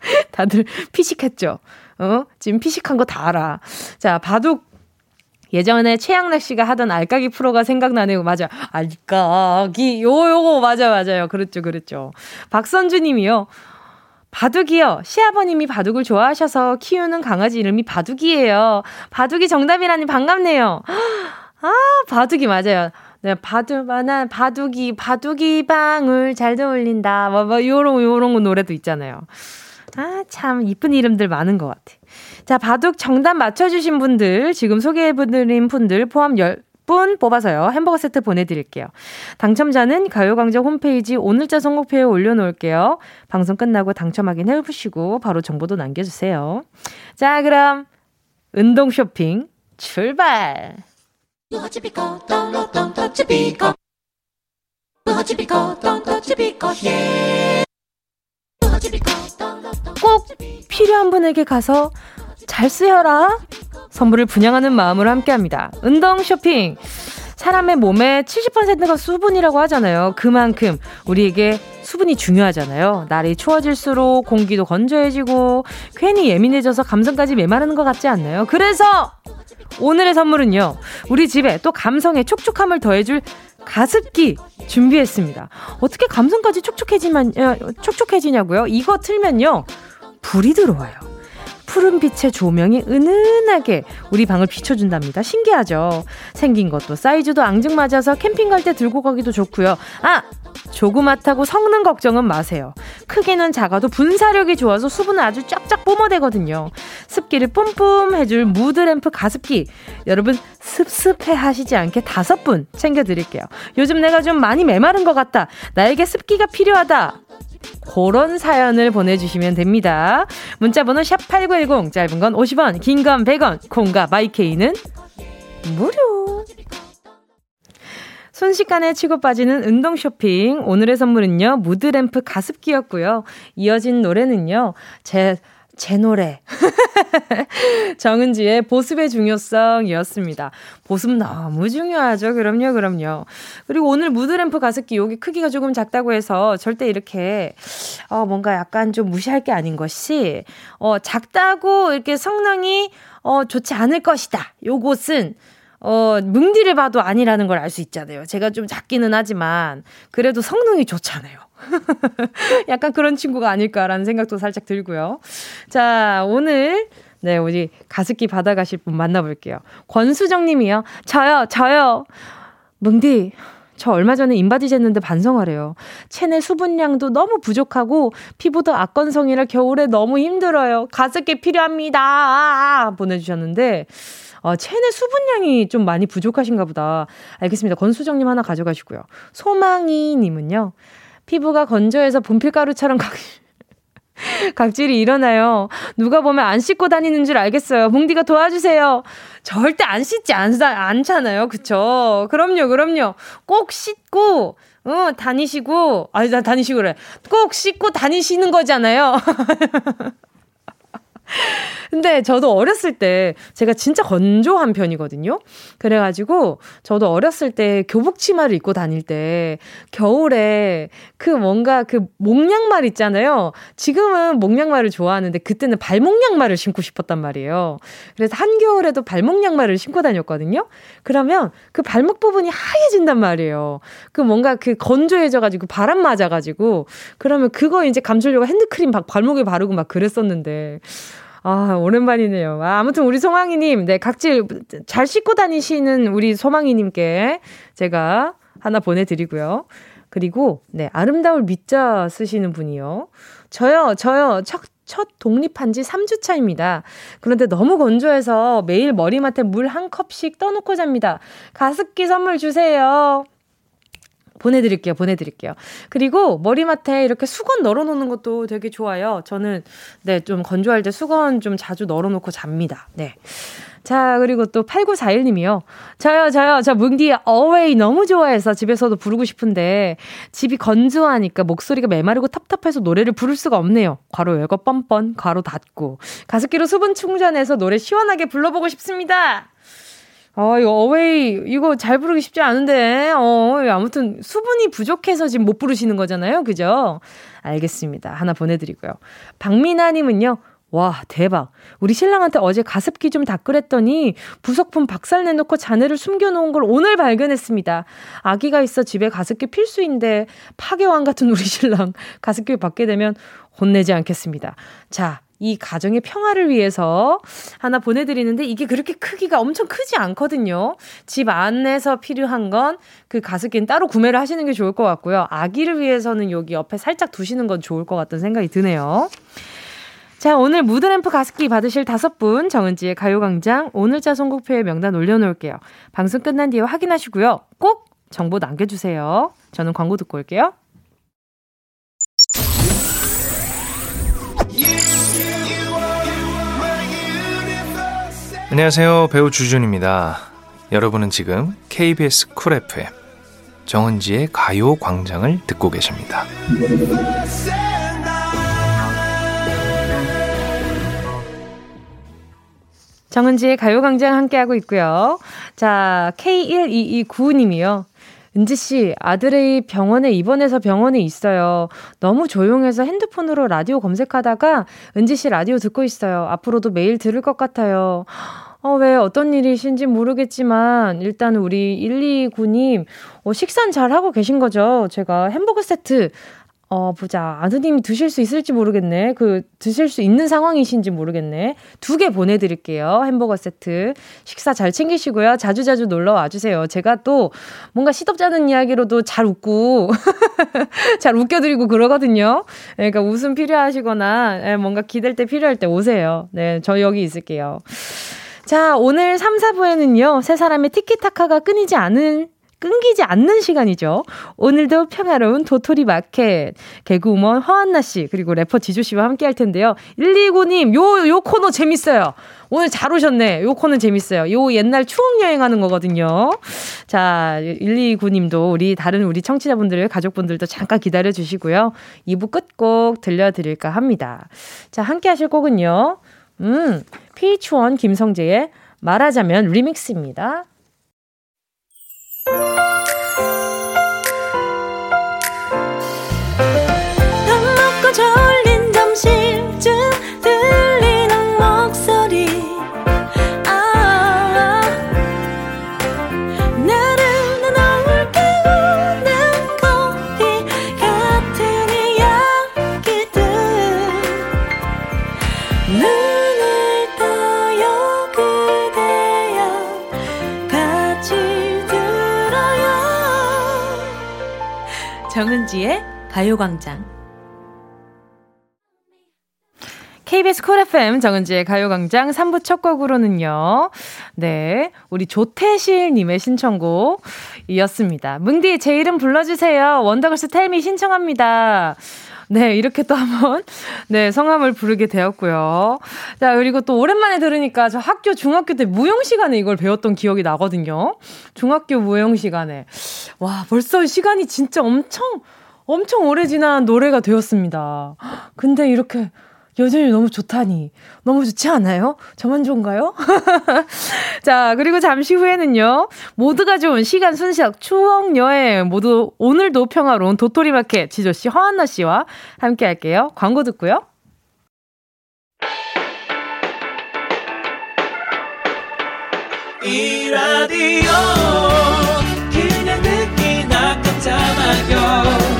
[SPEAKER 1] 다들 피식했죠? 어? 지금 피식한 거 다 알아. 자, 바둑. 예전에 최양락 씨가 하던 알까기 프로가 생각나네요. 맞아. 알까기. 요, 요거, 맞아, 맞아요. 그렇죠, 그렇죠. 박선주 님이요. 바둑이요. 시아버님이 바둑을 좋아하셔서 키우는 강아지 이름이 바둑이에요. 바둑이 정답이라니 반갑네요. 아, 바둑이 맞아요. 네, 바둑만한 바둑이, 바둑이 방울 잘 어울린다. 뭐, 뭐, 요런, 요런 노래도 있잖아요. 아, 참, 이쁜 이름들 많은 것 같아. 자, 바둑 정답 맞춰주신 분들, 지금 소개해드린 분들 포함 10, 분 뽑아서요. 햄버거 세트 보내드릴게요. 당첨자는 가요광장 홈페이지 오늘자 선곡표에 올려놓을게요. 방송 끝나고 당첨 확인해보시고 바로 정보도 남겨주세요. 자, 그럼 운동 쇼핑 출발! 꼭 필요한 분에게 가서 잘 쓰여라. 선물을 분양하는 마음으로 함께 합니다. 운동 쇼핑. 사람의 몸의 70%가 수분이라고 하잖아요. 그만큼 우리에게 수분이 중요하잖아요. 날이 추워질수록 공기도 건조해지고 괜히 예민해져서 감성까지 메마르는 것 같지 않나요? 그래서 오늘의 선물은요. 우리 집에 또 감성에 촉촉함을 더해줄 가습기 준비했습니다. 어떻게 감성까지 촉촉해지면 촉촉해지냐고요? 이거 틀면요. 불이 들어와요. 푸른 빛의 조명이 은은하게 우리 방을 비춰준답니다. 신기하죠? 생긴 것도 사이즈도 앙증맞아서 캠핑 갈 때 들고 가기도 좋고요. 아! 조그맣다고 성능 걱정은 마세요. 크기는 작아도 분사력이 좋아서 수분을 아주 쫙쫙 뿜어대거든요. 습기를 뿜뿜 해줄 무드램프 가습기. 여러분 습습해 하시지 않게 다섯 분 챙겨드릴게요. 요즘 내가 좀 많이 메마른 것 같다. 나에게 습기가 필요하다. 그런 사연을 보내주시면 됩니다. 문자번호 샵8910, 짧은 건 50원, 긴 건 100원, 콩과 마이케이는 무료. 순식간에 치고 빠지는 운동 쇼핑. 오늘의 선물은요, 무드램프 가습기였고요. 이어진 노래는요, 제, 제 노래. 정은지의 보습의 중요성이었습니다. 보습 너무 중요하죠. 그럼요, 그럼요. 그리고 오늘 무드램프 가습기 여기 크기가 조금 작다고 해서 절대 이렇게, 어, 뭔가 약간 좀 무시할 게 아닌 것이, 어, 작다고 이렇게 성능이, 어, 좋지 않을 것이다. 요것은, 어, 뭉디를 봐도 아니라는 걸 알 수 있잖아요. 제가 좀 작기는 하지만, 그래도 성능이 좋잖아요. 약간 그런 친구가 아닐까라는 생각도 살짝 들고요. 자, 오늘, 네, 우리 가습기 받아가실 분 만나볼게요. 권수정 님이요. 저요, 저요. 뭉디, 저 얼마 전에 인바디 쟀는데 반성하래요. 체내 수분량도 너무 부족하고 피부도 악건성이라 겨울에 너무 힘들어요. 가습기 필요합니다. 보내주셨는데, 어, 체내 수분량이 좀 많이 부족하신가 보다. 알겠습니다. 권수정님 하나 가져가시고요. 소망이님은요. 피부가 건조해서 분필가루처럼 각, 각질이 일어나요. 누가 보면 안 씻고 다니는 줄 알겠어요. 봉디가 도와주세요. 절대 안 씻지 않, 않잖아요. 그쵸? 그럼요, 그럼요. 꼭 씻고, 어, 다니시고, 아니, 나 다니시고 그래. 꼭 씻고 다니시는 거잖아요. 근데 저도 어렸을 때 제가 진짜 건조한 편이거든요. 그래가지고 저도 어렸을 때 교복 치마를 입고 다닐 때 겨울에 그 뭔가 그 목양말 있잖아요. 지금은 목양말을 좋아하는데 그때는 발목 양말을 신고 싶었단 말이에요. 그래서 한겨울에도 발목 양말을 신고 다녔거든요. 그러면 그 발목 부분이 하얘진단 말이에요. 그 뭔가 그 건조해져가지고 바람 맞아가지고 그러면 그거 이제 감추려고 핸드크림 발목에 바르고 막 그랬었는데 아, 오랜만이네요. 아, 아무튼 우리 소망이님, 네, 각질 잘 씻고 다니시는 우리 소망이님께 제가 하나 보내드리고요. 그리고, 네, 아름다울 밑자 쓰시는 분이요. 저요, 저요, 첫, 첫 독립한 지 3주 차입니다. 그런데 너무 건조해서 매일 머리맡에 물 한 컵씩 떠놓고 잡니다. 가습기 선물 주세요. 보내드릴게요, 보내드릴게요. 그리고 머리맡에 이렇게 수건 널어놓는 것도 되게 좋아요. 저는, 네, 좀 건조할 때 수건 좀 자주 널어놓고 잡니다. 네. 자, 그리고 또 8941님이요. 저요, 저요, 저 뭉디 어웨이 너무 좋아해서 집에서도 부르고 싶은데 집이 건조하니까 목소리가 메마르고 텁텁해서 노래를 부를 수가 없네요. 괄호 열고 뻔뻔, 괄호 닫고. 가습기로 수분 충전해서 노래 시원하게 불러보고 싶습니다. 어, 이거 어웨이, 이거 잘 부르기 쉽지 않은데, 어, 아무튼 수분이 부족해서 지금 못 부르시는 거잖아요. 그죠? 알겠습니다. 하나 보내드리고요. 박민아님은요, 와, 대박. 우리 신랑한테 어제 가습기 좀 닦으랬더니 부속품 박살 내놓고 자네를 숨겨놓은 걸 오늘 발견했습니다. 아기가 있어 집에 가습기 필수인데 파괴왕 같은 우리 신랑 가습기 받게 되면 혼내지 않겠습니다. 자, 이 가정의 평화를 위해서 하나 보내드리는데 이게 그렇게 크기가 엄청 크지 않거든요. 집 안에서 필요한 건 그 가습기는 따로 구매를 하시는 게 좋을 것 같고요. 아기를 위해서는 여기 옆에 살짝 두시는 건 좋을 것 같다는 생각이 드네요. 자, 오늘 무드램프 가습기 받으실 다섯 분 정은지의 가요광장 오늘자 선곡표에 명단 올려놓을게요. 방송 끝난 뒤에 확인하시고요. 꼭 정보 남겨주세요. 저는 광고 듣고 올게요.
[SPEAKER 3] 안녕하세요. 배우 주준입니다. 여러분은 지금 KBS 쿨 FM 정은지의 가요 광장을 듣고 계십니다.
[SPEAKER 1] 정은지의 가요 광장 함께하고 있고요. 자, K1229님이요. 은지 씨, 아들이 병원에 입원해서 병원에 있어요. 너무 조용해서 핸드폰으로 라디오 검색하다가 은지 씨 라디오 듣고 있어요. 앞으로도 매일 들을 것 같아요. 어, 왜 어떤 일이신지 모르겠지만, 일단 우리 129님, 어, 식사는 잘 하고 계신 거죠? 제가 햄버거 세트, 어, 보자. 아드님이 드실 수 있을지 모르겠네. 그, 드실 수 있는 상황이신지 모르겠네. 두 개 보내드릴게요. 햄버거 세트. 식사 잘 챙기시고요. 자주자주 놀러 와주세요. 제가 또 뭔가 시덥잖은 이야기로도 잘 웃고, 잘 웃겨드리고 그러거든요. 그러니까 웃음 필요하시거나, 예, 뭔가 기댈 때 필요할 때 오세요. 네, 저 여기 있을게요. 자, 오늘 3, 4부에는요, 세 사람의 티키타카가 끊이지 않은 끊기지 않는 시간이죠. 오늘도 평화로운 도토리 마켓. 개그우먼 허한나 씨, 그리고 래퍼 지조 씨와 함께 할 텐데요. 129님, 요, 요 코너 재밌어요. 오늘 잘 오셨네. 요 코너 재밌어요. 요 옛날 추억 여행하는 거거든요. 자, 129님도 우리 다른 우리 청취자분들, 가족분들도 잠깐 기다려 주시고요. 2부 끝곡 들려드릴까 합니다. 자, 함께 하실 곡은요. 음, PH1 김성재의 말하자면 리믹스입니다. Bye. 정은지의 가요광장. KBS Cool FM 정은지의 가요광장 3부 첫 곡으로는요. 네. 우리 조태실님의 신청곡이었습니다. 뭉디, 제 이름 불러주세요. 원더걸스 Tell Me 신청합니다. 네, 이렇게 또 한번, 네, 성함을 부르게 되었고요. 자, 그리고 또 오랜만에 들으니까 저 학교, 중학교 때 무용 시간에 이걸 배웠던 기억이 나거든요. 중학교 무용 시간에. 와, 벌써 시간이 진짜 엄청, 엄청 오래 지난 노래가 되었습니다. 근데 이렇게 여전히 너무 좋다니. 너무 좋지 않아요? 저만 좋은가요? 자, 그리고 잠시 후에는요. 모두가 좋은 시간 순삭 추억 여행 모두 오늘도 평화로운 도토리 마켓 지조 씨, 허한나 씨와 함께 할게요. 광고 듣고요. 이 라디오 그냥 듣기 나 깜짝마요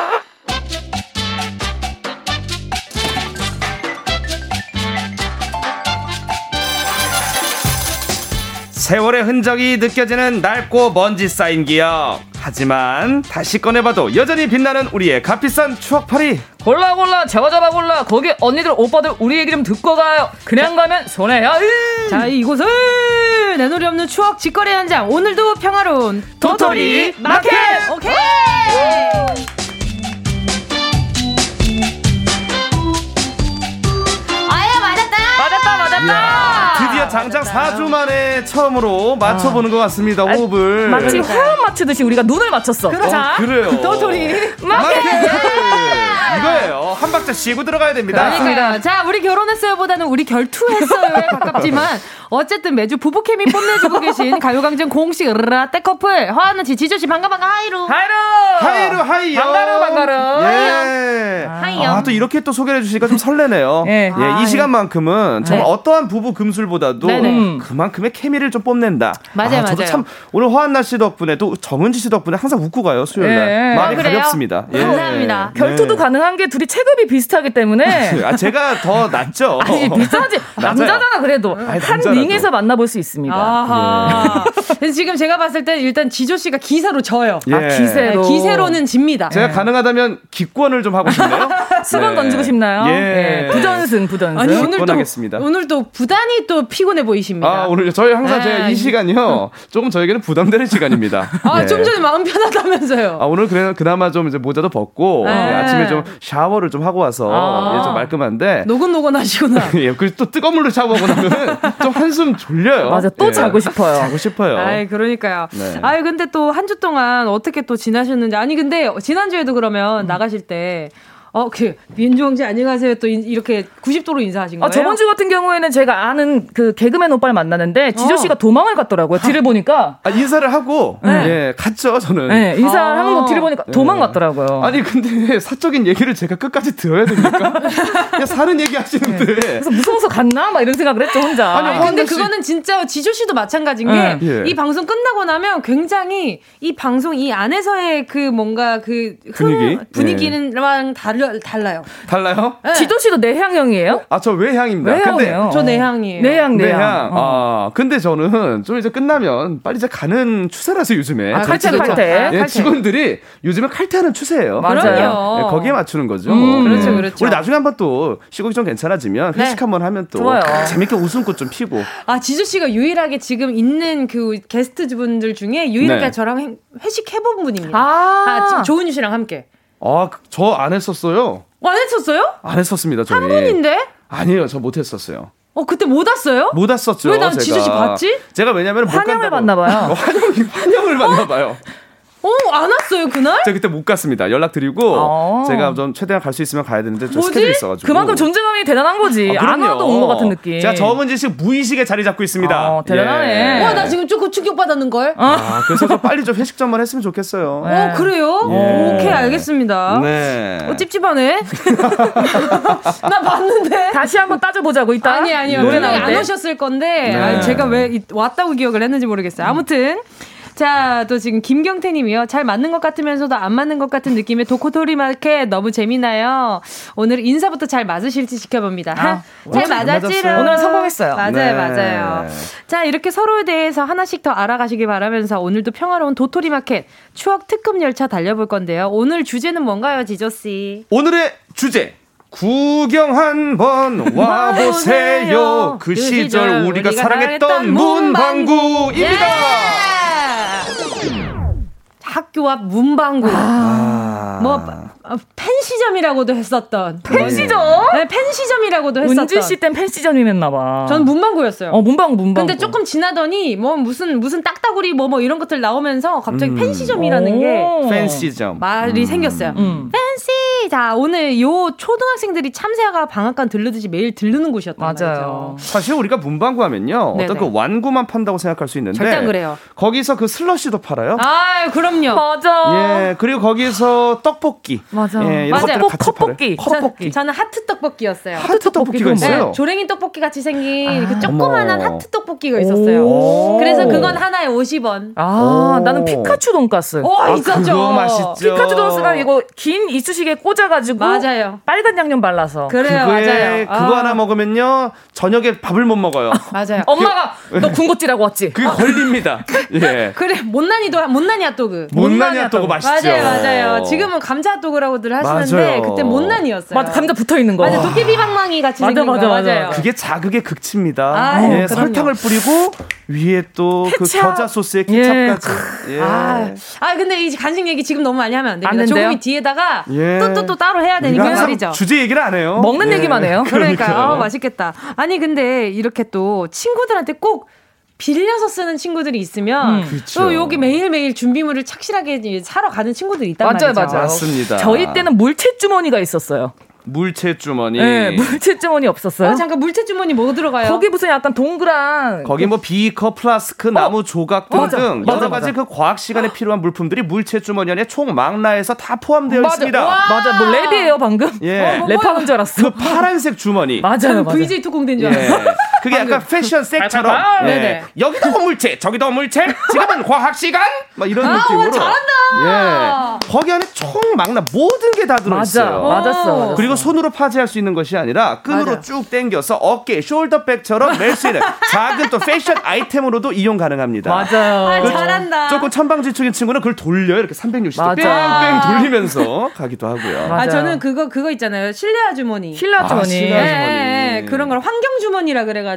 [SPEAKER 4] 세월의 흔적이 느껴지는 낡고 먼지 쌓인 기억. 하지만 다시 꺼내봐도 여전히 빛나는 우리의 값비싼 추억팔이.
[SPEAKER 5] 골라 골라 잡아 잡아 골라 거기 언니들 오빠들 우리 얘기 좀 듣고 가요. 그냥 가면 손해야.
[SPEAKER 1] 자 이곳은 에누리 없는 추억 직거래 현장 오늘도 평화로운 도토리, 도토리 마켓. 마켓. 오케이.
[SPEAKER 4] 드디어 장장 4주 만에 처음으로 맞춰보는 것 같습니다. 아, 호흡을.
[SPEAKER 5] 마치 화음 맞추듯이 우리가 눈을 맞췄어.
[SPEAKER 4] 그렇죠. 어, 그래요.
[SPEAKER 1] 도토리.
[SPEAKER 4] 마켓. 이거예요. 한 박자 쉬고 들어가야 됩니다.
[SPEAKER 1] 그러니까 자, 우리 결혼했어요보다는 우리 결투했어요에 가깝지만 어쨌든 매주 부부 케미 뽐내주고 계신 가요광장 공식 으르렁대 커플 허한나 지 지조 씨 반가 반가 하이루
[SPEAKER 5] 하이루
[SPEAKER 4] 하이루 하이요
[SPEAKER 5] 반가루 반가루
[SPEAKER 4] 예. 하이요 아, 또 이렇게 또 소개해 주시니까 좀 설레네요 예. 예. 이 아, 시간만큼은 정말 네. 어떠한 부부 금슬보다 도 네네. 그만큼의 케미를 좀 뽐낸다
[SPEAKER 1] 맞아요 아,
[SPEAKER 4] 저도
[SPEAKER 1] 맞아요
[SPEAKER 4] 참 오늘 허한나 씨 덕분에 또 정은지 씨 덕분에 항상 웃고 가요 수요일 날 예. 마음이 아, 가볍습니다
[SPEAKER 1] 예. 감사합니다
[SPEAKER 5] 결투도 네. 가능한 게 둘이 체급이 비슷하기 때문에
[SPEAKER 4] 아 제가 더 낫죠
[SPEAKER 5] 아니 비슷하지 남자잖아 그래도 아니, 한 링에서 만나볼 수 있습니다.
[SPEAKER 1] 아하. 예. 지금 제가 봤을 때 일단 지조 씨가 기세로 져요.
[SPEAKER 5] 예. 아, 기세로.
[SPEAKER 1] 네, 기세로는 집니다.
[SPEAKER 4] 제가 예. 가능하다면 기권을 좀 하고 싶네요.
[SPEAKER 5] 수건 네. 던지고 싶나요? 예. 네. 부전승, 부전승. 아니,
[SPEAKER 1] 오늘 또, 하겠습니다. 오늘 또 부단히 또 피 곤해 보이십니다.
[SPEAKER 4] 아, 오늘 저희 항상 네. 제가 이 시간이요. 조금 저에게는 부담되는 시간입니다.
[SPEAKER 1] 아, 예. 좀 전에 마음 편하다면서요.
[SPEAKER 4] 아, 오늘 그래, 그나마 좀 이제 모자도 벗고 네. 예, 아침에 좀 샤워를 좀 하고 와서 아. 예, 좀 말끔한데.
[SPEAKER 1] 노곤노곤 하시구나.
[SPEAKER 4] 예, 그리고 또 뜨거운 물로 샤워하고 나면 좀 한숨 졸려요.
[SPEAKER 5] 맞아, 또 예. 자고 싶어요.
[SPEAKER 4] 자고 싶어요.
[SPEAKER 1] 아이, 그러니까요. 네. 아이, 근데 또 한 주 동안 어떻게 또 지나셨는지. 아니, 근데 지난주에도 그러면 음. 나가실 때 어, 그 민주홍 씨 안녕하세요. 또 인, 이렇게 90도로 인사하신 거예요? 아,
[SPEAKER 5] 저번 주 같은 경우에는 제가 아는 그 개그맨 오빠를 만났는데 지조 씨가 어. 도망을 갔더라고요. 뒤를 보니까
[SPEAKER 4] 아, 인사를 하고 네. 예, 갔죠, 저는.
[SPEAKER 5] 네, 인사를 아. 하는 거 뒤를 보니까 도망갔더라고요.
[SPEAKER 4] 아니, 근데 사적인 얘기를 제가 끝까지 들어야 됩니까? 그냥 사는 얘기 하시는데. 네.
[SPEAKER 5] 그래서 무서워서 갔나? 막 이런 생각을 했죠, 혼자.
[SPEAKER 1] 아니, 아니 근데 그거는 진짜 지조 씨도 마찬가지인 게이 방송 끝나고 나면 굉장히 이 방송 이 안에서의 그 뭔가 그 분위기? 분위기는 예. 달라, 달라요.
[SPEAKER 4] 달라요?
[SPEAKER 5] 네. 지도 씨도 내향형이에요?
[SPEAKER 4] 아, 저 외향입니다.
[SPEAKER 5] 외향이에요.
[SPEAKER 1] 근데 저 내향이에요.
[SPEAKER 5] 내향, 내향.
[SPEAKER 4] 내향. 어. 아, 근데 저는 좀 이제 끝나면 빨리 이제 가는 추세라서 요즘에.
[SPEAKER 5] 아, 칼퇴, 칼퇴.
[SPEAKER 4] 예, 직원들이 요즘에 칼퇴하는 추세예요.
[SPEAKER 1] 맞아요.
[SPEAKER 4] 예, 거기에 맞추는 거죠.
[SPEAKER 1] 음, 그렇죠, 그렇죠.
[SPEAKER 4] 우리 나중에 한번 또 시국이 좀 괜찮아지면 회식 네. 한번 하면 또 좋아요. 재밌게 웃음꽃 좀 피고.
[SPEAKER 1] 아, 지주 씨가 유일하게 지금 있는 그 게스트 분들 중에 유일하게 네. 저랑 회식 해본 분입니다. 아, 아 조은유 씨랑 함께.
[SPEAKER 4] 아, 저 안 했었어요.
[SPEAKER 1] 어, 안 했었어요?
[SPEAKER 4] 안 했었습니다, 저희.
[SPEAKER 1] 한 분인데?
[SPEAKER 4] 아니에요, 저 못 했었어요.
[SPEAKER 1] 어 그때 못 왔어요?
[SPEAKER 4] 못 왔었죠.
[SPEAKER 1] 왜난 지조 씨 봤지?
[SPEAKER 4] 제가 왜냐면
[SPEAKER 5] 환영을 받나 봐요.
[SPEAKER 4] 어, 환영 환영을 받나 봐요.
[SPEAKER 1] 어, 안 왔어요, 그날?
[SPEAKER 4] 제가 그때 못 갔습니다. 연락드리고, 어. 제가 좀 최대한 갈 수 있으면 가야 되는데, 좀 스케줄이 있어가지고.
[SPEAKER 5] 그만큼 존재감이 대단한 거지. 아, 안 와도 온 것 같은 느낌.
[SPEAKER 4] 제가 정은지 씨 무의식에 자리 잡고 있습니다.
[SPEAKER 5] 어, 대단하네.
[SPEAKER 1] 예. 와, 나 지금 조금 충격받았는걸? 어.
[SPEAKER 4] 아, 그래서 좀 빨리 좀 회식 좀만 했으면 좋겠어요.
[SPEAKER 1] 네. 어, 그래요? 예. 오케이, 알겠습니다.
[SPEAKER 4] 네.
[SPEAKER 1] 어, 찝찝하네. 나 봤는데.
[SPEAKER 5] 다시 한번 따져보자고, 이따.
[SPEAKER 1] 아니, 아니요. 노래 나올 안 오셨을 건데, 네. 아니, 제가 왜 왔다고 기억을 했는지 모르겠어요. 아무튼. 자, 또 지금 김경태 님이요. 잘 맞는 것 같으면서도 안 맞는 것 같은 느낌의 도코토리 마켓 너무 재미나요. 오늘 인사부터 잘 맞으실지 지켜봅니다. 아, 잘 맞았지롱.
[SPEAKER 5] 오늘 성공했어요.
[SPEAKER 1] 맞아요, 네. 맞아요. 자, 이렇게 서로에 대해서 하나씩 더 알아가시길 바라면서 오늘도 평화로운 도토리 마켓 추억 특급 열차 달려볼 건데요. 오늘 주제는 뭔가요, 지조 씨?
[SPEAKER 4] 오늘의 주제. 구경 한번 와보세요. 그, 그 시절 우리가, 우리가 사랑했던 문방구입니다. 예!
[SPEAKER 1] 학교 앞 문방구. 아. 뭐 펜시점이라고도 했었던.
[SPEAKER 5] 펜시점?
[SPEAKER 1] 네, 펜시점이라고도 했었던.
[SPEAKER 5] 은지 씨땐 펜시점이었나 봐.
[SPEAKER 1] 전 문방구였어요.
[SPEAKER 5] 어, 문방구, 문방구.
[SPEAKER 1] 근데 조금 지나더니 뭐 무슨 무슨 딱따구리 뭐뭐 뭐 이런 것들 나오면서 갑자기 음. 펜시점이라는 게
[SPEAKER 4] 펜시점
[SPEAKER 1] 말이 음. 생겼어요. 음. 펜시. 자, 오늘 요 초등학생들이 참새가 방앗간 들르듯이 매일 들르는 곳이었단 맞아요. 말이죠.
[SPEAKER 4] 사실 우리가 문방구 하면요. 네네. 어떤 그 완구만 판다고 생각할 수 있는데
[SPEAKER 1] 절대 그래요.
[SPEAKER 4] 거기서 그 슬러시도 팔아요.
[SPEAKER 1] 아, 그럼요.
[SPEAKER 5] 맞아.
[SPEAKER 4] 예, 그리고 거기서 떡볶이.
[SPEAKER 5] 맞아.
[SPEAKER 4] 예,
[SPEAKER 1] 맞아요.
[SPEAKER 5] 컵볶이.
[SPEAKER 1] 컵볶이. 저는 하트 떡볶이였어요.
[SPEAKER 4] 하트 떡볶이가 있어요.
[SPEAKER 1] 네, 조랭이 떡볶이 같이 생긴 아, 그 조그만한 하트 떡볶이가 있었어요. 그래서 그건 하나에 50원.
[SPEAKER 5] 아, 오. 나는 피카츄 돈가스.
[SPEAKER 1] 오, 아, 있었죠.
[SPEAKER 4] 그거 맛있죠.
[SPEAKER 5] 피카츄 돈가스가 이거 긴 이쑤시개 꽂 아가지고
[SPEAKER 1] 맞아요.
[SPEAKER 5] 빨간 양념 발라서.
[SPEAKER 1] 그래요, 맞아요.
[SPEAKER 4] 그거 아. 하나 먹으면요 저녁에 밥을 못 먹어요.
[SPEAKER 1] 맞아요.
[SPEAKER 5] 엄마가 너 군것질하고 왔지.
[SPEAKER 4] 그게 걸립니다. 예.
[SPEAKER 1] 그래 못난이도 못난이 핫도그.
[SPEAKER 4] 못난이 핫도그 맛있죠.
[SPEAKER 1] 맞아요, 맞아요. 지금은 감자 핫도그라고들 하시는데 맞아요. 그때 못난이었어요.
[SPEAKER 5] 맞아, 감자 붙어 있는 거.
[SPEAKER 1] 맞아, 도깨비 방망이 같이 맞아, 맞아, 거. 맞아, 맞아요.
[SPEAKER 4] 그게 자극의 극치입니다. 아, 예, 설탕을 뿌리고 위에 또 그 겨자 소스에 케찹까지.
[SPEAKER 1] 예. 예. 아, 아, 근데 이 간식 얘기 지금 너무 많이 하면 안 됩니다. 조금 뒤에다가 예. 또, 또, 또 따로 해야 되니까 말이죠.
[SPEAKER 4] 주제 얘기를 안 해요.
[SPEAKER 5] 먹는 예. 얘기만 해요.
[SPEAKER 1] 그러니까 아, 맛있겠다. 아니 근데 이렇게 또 친구들한테 꼭 빌려서 쓰는 친구들이 있으면 음. 또 여기 매일매일 준비물을 착실하게 사러 가는 친구들이 있단
[SPEAKER 5] 맞아요,
[SPEAKER 1] 말이죠.
[SPEAKER 5] 맞아요.
[SPEAKER 4] 맞습니다.
[SPEAKER 5] 저희 때는 물체 주머니가 있었어요.
[SPEAKER 4] 물체 주머니.
[SPEAKER 5] 네, 물체 주머니 없었어요.
[SPEAKER 1] 어, 잠깐 물체 주머니 뭐 들어가요?
[SPEAKER 5] 거기 무슨 약간 동그란
[SPEAKER 4] 거기 뭐 비커, 플라스크, 어? 나무 조각 등등 여러 가지 그 과학 시간에 필요한 물품들이 물체 주머니 안에 총망라해서 다 포함되어
[SPEAKER 5] 맞아.
[SPEAKER 4] 있습니다.
[SPEAKER 5] 와. 맞아, 뭐 랩이에요 방금. 예, 어, 뭐 랩하는 줄 알았어.
[SPEAKER 4] 그 파란색 주머니.
[SPEAKER 5] 맞아요, 맞아요.
[SPEAKER 1] VJ 특공댄 줄 알았어. 예.
[SPEAKER 4] 그게 약간 패션 색처럼. 예. 여기도 물채, 저기도 물채. 지금은 과학 시간. 막 이런
[SPEAKER 1] 아,
[SPEAKER 4] 느낌으로. 와,
[SPEAKER 1] 잘한다.
[SPEAKER 4] 예. 거기 안에 총 망라 모든 게 다 들어있어요.
[SPEAKER 5] 맞아, 맞았어.
[SPEAKER 4] 그리고 손으로 파지할 수 있는 것이 아니라 끈으로 맞아. 쭉 당겨서 어깨, 숄더백처럼 멜 수 있는 작은 또 패션 아이템으로도 이용 가능합니다.
[SPEAKER 5] 맞아요.
[SPEAKER 1] 아, 잘한다.
[SPEAKER 4] 조금 천방지축인 친구는 그걸 돌려요. 이렇게 360도 뺑뺑 돌리면서 가기도 하고요.
[SPEAKER 1] 맞아요. 아 저는 그거 그거 있잖아요. 실내화 주머니.
[SPEAKER 5] 실내화 주머니. 아,
[SPEAKER 4] 주머니. 네,
[SPEAKER 1] 네, 그런 걸 환경 주머니라 그래가지고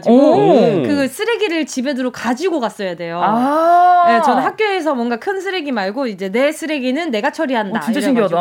[SPEAKER 1] 그 쓰레기를 집에 들어 가지고 갔어야 돼요.
[SPEAKER 5] 아~
[SPEAKER 1] 네, 저는 학교에서 뭔가 큰 쓰레기 말고 이제 내 쓰레기는 내가 처리한다.
[SPEAKER 5] 어, 진짜 신기하다.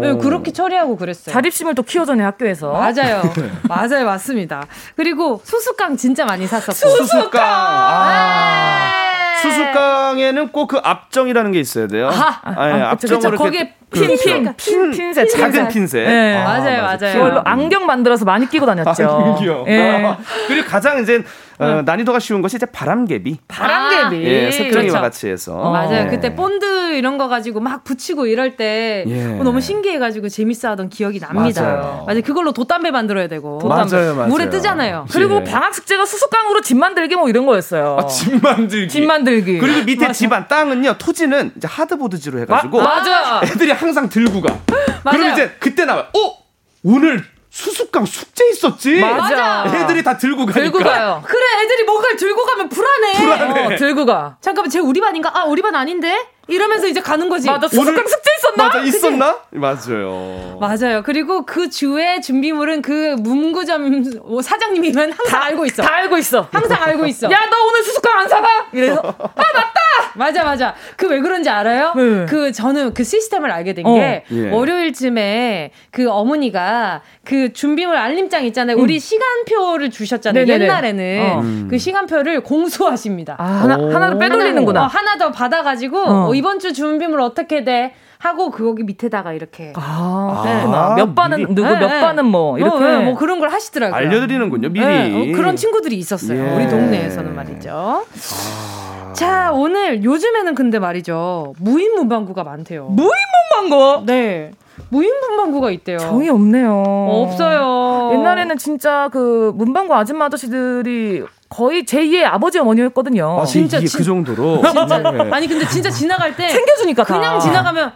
[SPEAKER 1] 네, 그렇게 처리하고 그랬어요.
[SPEAKER 5] 자립심을 또 키워전에 학교에서.
[SPEAKER 1] 맞아요. 맞아요, 맞습니다. 그리고 수수깡 진짜 많이 샀었어요.
[SPEAKER 4] 수수깡. 아. 네. 수수깡에는 꼭그 압정이라는 게 있어야 돼요.
[SPEAKER 1] 아, 아, 아,
[SPEAKER 4] 아, 예, 압정으로
[SPEAKER 1] 거기에
[SPEAKER 5] 그 핀, 핀, 핀, 핀셋.
[SPEAKER 4] 작은 핀셋.
[SPEAKER 1] 네. 아, 맞아요, 맞아요.
[SPEAKER 5] 그걸로 안경 만들어서 많이 끼고 다녔죠.
[SPEAKER 4] 안경. 예. 그리고 가장 이제 어, 난이도가 쉬운 것이 이제 바람개비.
[SPEAKER 1] 바람개비.
[SPEAKER 4] 아, 예, 색종이와 그렇죠. 같이 해서.
[SPEAKER 1] 어. 맞아요. 예. 그때 본드 이런 거 가지고 막 붙이고 이럴 때 예. 어, 너무 신기해가지고 재밌어 하던 기억이 납니다. 맞아요. 맞아요. 그걸로 돛단배 만들어야 되고.
[SPEAKER 4] 돛단배. 맞아요, 맞아요.
[SPEAKER 1] 물에 뜨잖아요.
[SPEAKER 5] 그리고 예. 방학 숙제가 수수깡으로 집 만들기 뭐 이런 거였어요.
[SPEAKER 4] 아, 집 만들기.
[SPEAKER 5] 집 만들기.
[SPEAKER 4] 그리고 밑에 집안 땅은요, 토지는 이제 하드보드지로 해가지고.
[SPEAKER 5] 마, 맞아.
[SPEAKER 4] 애들이 항상 들고 가. 그럼 이제 그때 나와요. 어? 오늘 수수깡 숙제 있었지.
[SPEAKER 5] 맞아.
[SPEAKER 4] 애들이 다 들고 가니까.
[SPEAKER 5] 들고 가요.
[SPEAKER 1] 그래, 애들이 뭔가를 들고 가면 불안해.
[SPEAKER 4] 불안해.
[SPEAKER 5] 어, 들고 가.
[SPEAKER 1] 잠깐만, 쟤 우리 반인가? 아, 우리 반 아닌데? 이러면서 이제 가는 거지.
[SPEAKER 5] 맞아, 수수깡 숙제 있었나?
[SPEAKER 4] 맞아, 있었나? 그치? 맞아요.
[SPEAKER 1] 맞아요. 그리고 그 주에 준비물은 그 문구점 사장님이면 항상 다, 알고 있어.
[SPEAKER 5] 다 알고 있어.
[SPEAKER 1] 항상 알고 있어.
[SPEAKER 5] 야, 너 오늘 수수깡 안 사가? 이래서 아 맞다.
[SPEAKER 1] 맞아, 맞아. 그 왜 그런지 알아요? 네. 그 저는 그 시스템을 알게 된게 어. 예. 월요일쯤에 그 어머니가 그 준비물 알림장 있잖아요. 음. 우리 시간표를 주셨잖아요. 네네네. 옛날에는 어. 그 시간표를 공수하십니다.
[SPEAKER 5] 아, 하나 하나를 빼돌리는구나.
[SPEAKER 1] 하나, 어, 하나 더 받아가지고 어. 어, 이번 주 준비물 어떻게 돼? 하고 거기 밑에다가 이렇게
[SPEAKER 5] 아, 네. 아, 몇 반은 누구 네, 몇 네. 반은 뭐 어, 이렇게
[SPEAKER 1] 어, 뭐 그런 걸 하시더라고요.
[SPEAKER 4] 알려드리는군요 미리.
[SPEAKER 1] 네, 어, 그런 친구들이 있었어요. 예. 우리 동네에서는 말이죠. 아. 자 오늘 요즘에는 근데 말이죠 무인 문방구가 많대요.
[SPEAKER 5] 무인 문방구?
[SPEAKER 1] 네. 무인 문방구가 있대요.
[SPEAKER 5] 정이 없네요.
[SPEAKER 1] 없어요.
[SPEAKER 5] 옛날에는 진짜 그 문방구 아줌마 아저씨들이 거의 제2의 아버지 어머니였거든요.
[SPEAKER 4] 아, 진짜 그 정도로.
[SPEAKER 1] 진짜. 네. 아니 근데 진짜 지나갈 때
[SPEAKER 5] 챙겨주니까
[SPEAKER 1] 그냥
[SPEAKER 5] 다.
[SPEAKER 1] 지나가면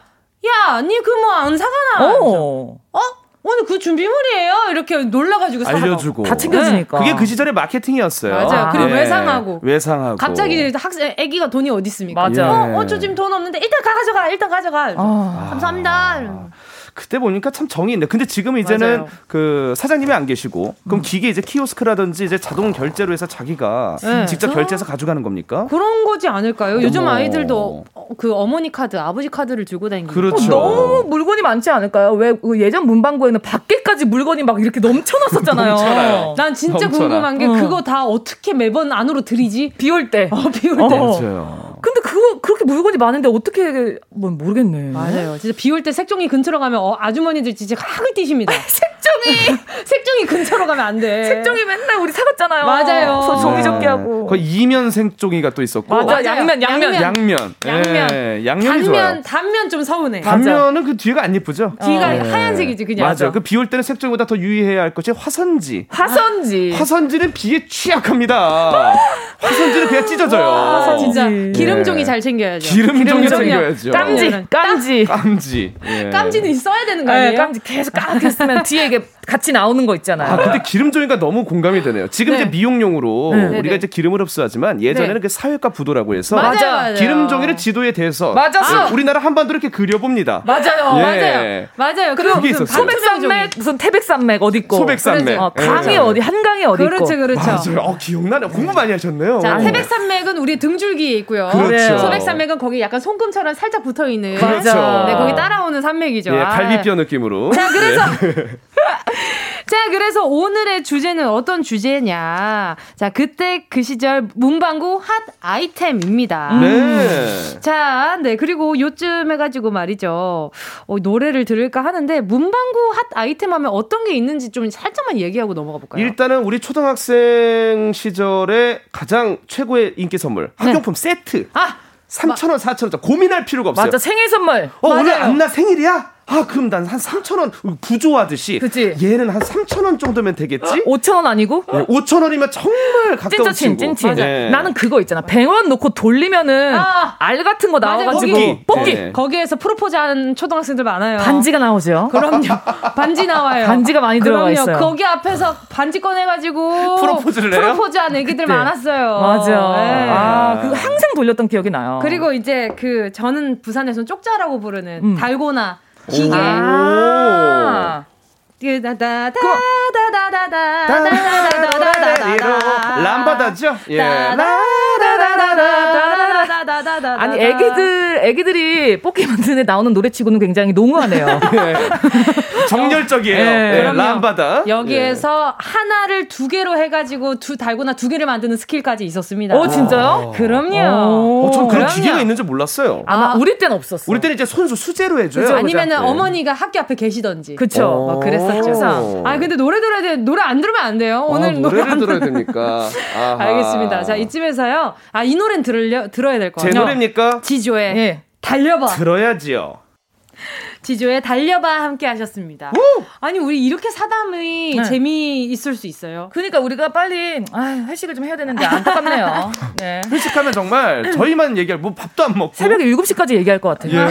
[SPEAKER 1] 야, 니그뭐안 사가나? 어. 어? 오늘 그 준비물이에요. 이렇게 놀라가지고
[SPEAKER 4] 알려주고
[SPEAKER 5] 다 챙겨주니까.
[SPEAKER 4] 그게 그 시절의 마케팅이었어요.
[SPEAKER 1] 맞아요. 그리고 네. 외상하고.
[SPEAKER 4] 외상하고.
[SPEAKER 1] 갑자기 학생 애기가 돈이 어디 있습니까?
[SPEAKER 5] 맞아.
[SPEAKER 1] 어, 어, 저 지금 돈 없는데 일단 가 가져가. 일단 가져가. 아. 감사합니다. 아.
[SPEAKER 4] 그때 보니까 참 정이 있네. 근데 지금 이제는 맞아요. 그 사장님이 안 계시고 그럼 음. 기계 이제 키오스크라든지 이제 자동 결제로 해서 자기가 네. 직접 결제해서 가져가는 겁니까?
[SPEAKER 1] 그런 거지 않을까요? 요즘 아이들도 그 어머니 카드, 아버지 카드를 들고 다니는
[SPEAKER 4] 그렇죠.
[SPEAKER 5] 어, 너무 물건이 많지 않을까요? 왜그 예전 문방구에는 밖에까지 물건이 막 이렇게 넘쳐났었잖아요.
[SPEAKER 1] 난 진짜 넘쳐나. 궁금한 게 어. 그거 다 어떻게 매번 안으로 들이지?
[SPEAKER 5] 비 올 때.
[SPEAKER 1] 어, 비올 때. 어.
[SPEAKER 4] 맞아요.
[SPEAKER 5] 근데 그렇게 물건이 많은데 어떻게 뭐 모르겠네.
[SPEAKER 1] 맞아요. 진짜 비 올 때 색종이 근처로 가면 어, 아주머니들 진짜 학을 뛰십니다.
[SPEAKER 5] 색종이
[SPEAKER 1] 색종이 근처로 가면 안 돼.
[SPEAKER 5] 색종이 맨날 우리 사갔잖아요.
[SPEAKER 1] 맞아요.
[SPEAKER 5] 종이 접기 하고.
[SPEAKER 4] 그 이면 생종이가 또 있었고.
[SPEAKER 5] 맞아. 양면 양면
[SPEAKER 4] 양면 양면. 예, 양면이 단면, 좋아요.
[SPEAKER 1] 단면 좀 서운해.
[SPEAKER 4] 단면은 그 뒤가 안 예쁘죠.
[SPEAKER 1] 뒤가 어. 하얀색이지 그냥.
[SPEAKER 4] 맞아. 그 비 올 때는 색종보다 더 유의해야 할 것이 화선지.
[SPEAKER 5] 화선지.
[SPEAKER 4] 화선지는 비에 취약합니다. 화선지는 그냥 찢어져요.
[SPEAKER 1] 와, 진짜 기름종이 예. 잘 챙겨야죠.
[SPEAKER 4] 기름종이 챙겨야죠.
[SPEAKER 5] 깜지, 깜지,
[SPEAKER 4] 깜지.
[SPEAKER 1] 예. 깜지는 써야 되는 거 아니에요? 네,
[SPEAKER 5] 깜지 계속 까맣게 쓰면 뒤에 이게 같이 나오는 거 있잖아요.
[SPEAKER 4] 아, 근데 기름종이가 너무 공감이 되네요. 지금 네. 이제 미용용으로 네. 우리가 이제 기름을 흡수하지만 예전에는 네. 그 사회과 부도라고 해서
[SPEAKER 1] 맞아, 맞아요.
[SPEAKER 4] 기름종이를 지도에 대서
[SPEAKER 5] 맞아. 아.
[SPEAKER 4] 우리나라 한반도 이렇게 그려봅니다.
[SPEAKER 1] 맞아요. 예. 맞아요. 맞아요.
[SPEAKER 5] 그리고 무슨 소백산맥 무슨 태백산맥 어디 있고
[SPEAKER 4] 소백산맥
[SPEAKER 5] 어, 강이 예. 어디 한강이 어디
[SPEAKER 1] 그렇죠,
[SPEAKER 5] 있고
[SPEAKER 1] 그렇죠.
[SPEAKER 4] 맞아요. 어, 기억나네. 공부 많이 하셨네요.
[SPEAKER 1] 자, 태백산맥은 우리 등줄기에 있고요.
[SPEAKER 4] 그렇죠.
[SPEAKER 1] 소백산맥은 거기 약간 손금처럼 살짝 붙어 있는
[SPEAKER 4] 그렇죠.
[SPEAKER 1] 네, 거기 따라오는 산맥이죠.
[SPEAKER 4] 예, 갈비뼈 느낌으로.
[SPEAKER 1] 자, 그래서 자, 그래서 오늘의 주제는 어떤 주제냐. 자, 그때 그 시절 문방구 핫 아이템입니다.
[SPEAKER 4] 네.
[SPEAKER 1] 자, 네. 그리고 요즘 해가지고 말이죠. 어, 노래를 들을까 하는데 문방구 핫 아이템 하면 어떤 게 있는지 좀 살짝만 얘기하고 넘어가 볼까요?
[SPEAKER 4] 일단은 우리 초등학생 시절에 가장 최고의 인기 선물. 학용품 네. 세트.
[SPEAKER 1] 아!
[SPEAKER 4] 3,000원, 4,000원. 고민할 필요가 없어요.
[SPEAKER 5] 맞아, 생일 선물.
[SPEAKER 4] 어, 맞아요. 오늘 안나 생일이야? 아, 그럼 난 한 3,000원 부조하듯이.
[SPEAKER 5] 그치.
[SPEAKER 4] 얘는 한 3,000원 정도면 되겠지?
[SPEAKER 5] 5,000원 아니고?
[SPEAKER 4] 네, 5,000원이면 정말 가까운
[SPEAKER 5] 찐찐, 찐찐. 네. 나는 그거 있잖아. 100원 놓고 돌리면은 아, 알 같은 거 나와가지고.
[SPEAKER 1] 맞아, 뽑기. 네. 거기에서 프로포즈 하는 초등학생들 많아요.
[SPEAKER 5] 반지가 나오죠.
[SPEAKER 1] 그럼요. 반지 나와요.
[SPEAKER 5] 반지가 많이 들어가 그럼요. 있어요.
[SPEAKER 1] 거기 앞에서 반지 꺼내가지고.
[SPEAKER 4] 프로포즈를 해요?
[SPEAKER 1] 프로포즈한 애기들 많았어요.
[SPEAKER 5] 맞아. 네. 아, 그 항상 돌렸던 기억이 나요.
[SPEAKER 1] 그리고 이제 그 저는 부산에서는 쪽자라고 부르는 음. 달고나. 기계.
[SPEAKER 4] 람바다죠? 예.
[SPEAKER 5] 다다다다. 아니 애기들 애기들이 뽑기 만드는 나오는 노래치고는 굉장히 농후하네요. 네.
[SPEAKER 4] 정열적이에요. 네. 네. 람바다.
[SPEAKER 1] 여기에서 하나를 두 개로 해가지고 두 달고나 두 개를 만드는 스킬까지 있었습니다.
[SPEAKER 5] 어 진짜요?
[SPEAKER 1] 그럼요.
[SPEAKER 4] 어, 전 그런 기계가 있는 줄 몰랐어요.
[SPEAKER 5] 아, 우리 때는 없었어.
[SPEAKER 4] 우리 때는 이제 손수 수제로 해줘요.
[SPEAKER 1] 아니면은 네. 어머니가 학교 앞에 계시던지.
[SPEAKER 5] 그쵸.
[SPEAKER 1] 뭐 그랬었죠. 항상. 아 근데 노래 들어야 돼. 노래 안 들으면 안 돼요. 오늘 아,
[SPEAKER 4] 노래를 들어야 됩니까?
[SPEAKER 1] 알겠습니다. 자 이쯤에서요. 아 이 노래는 들으려 들어야 될것 같아요.
[SPEAKER 4] 제 노래입니까?
[SPEAKER 1] 지조의 예. 달려봐.
[SPEAKER 4] 들어야지요.
[SPEAKER 1] 지조의 달려봐 함께 하셨습니다. 오! 아니 우리 이렇게 사담이 네. 재미 있을 수 있어요.
[SPEAKER 5] 그러니까 우리가 빨리 아, 회식을 좀 해야 되는데 안타깝네요. 네.
[SPEAKER 4] 회식하면 정말 저희만 얘기할 뭐 밥도 안 먹고
[SPEAKER 5] 새벽에 7시까지 얘기할 것 같아요. 예.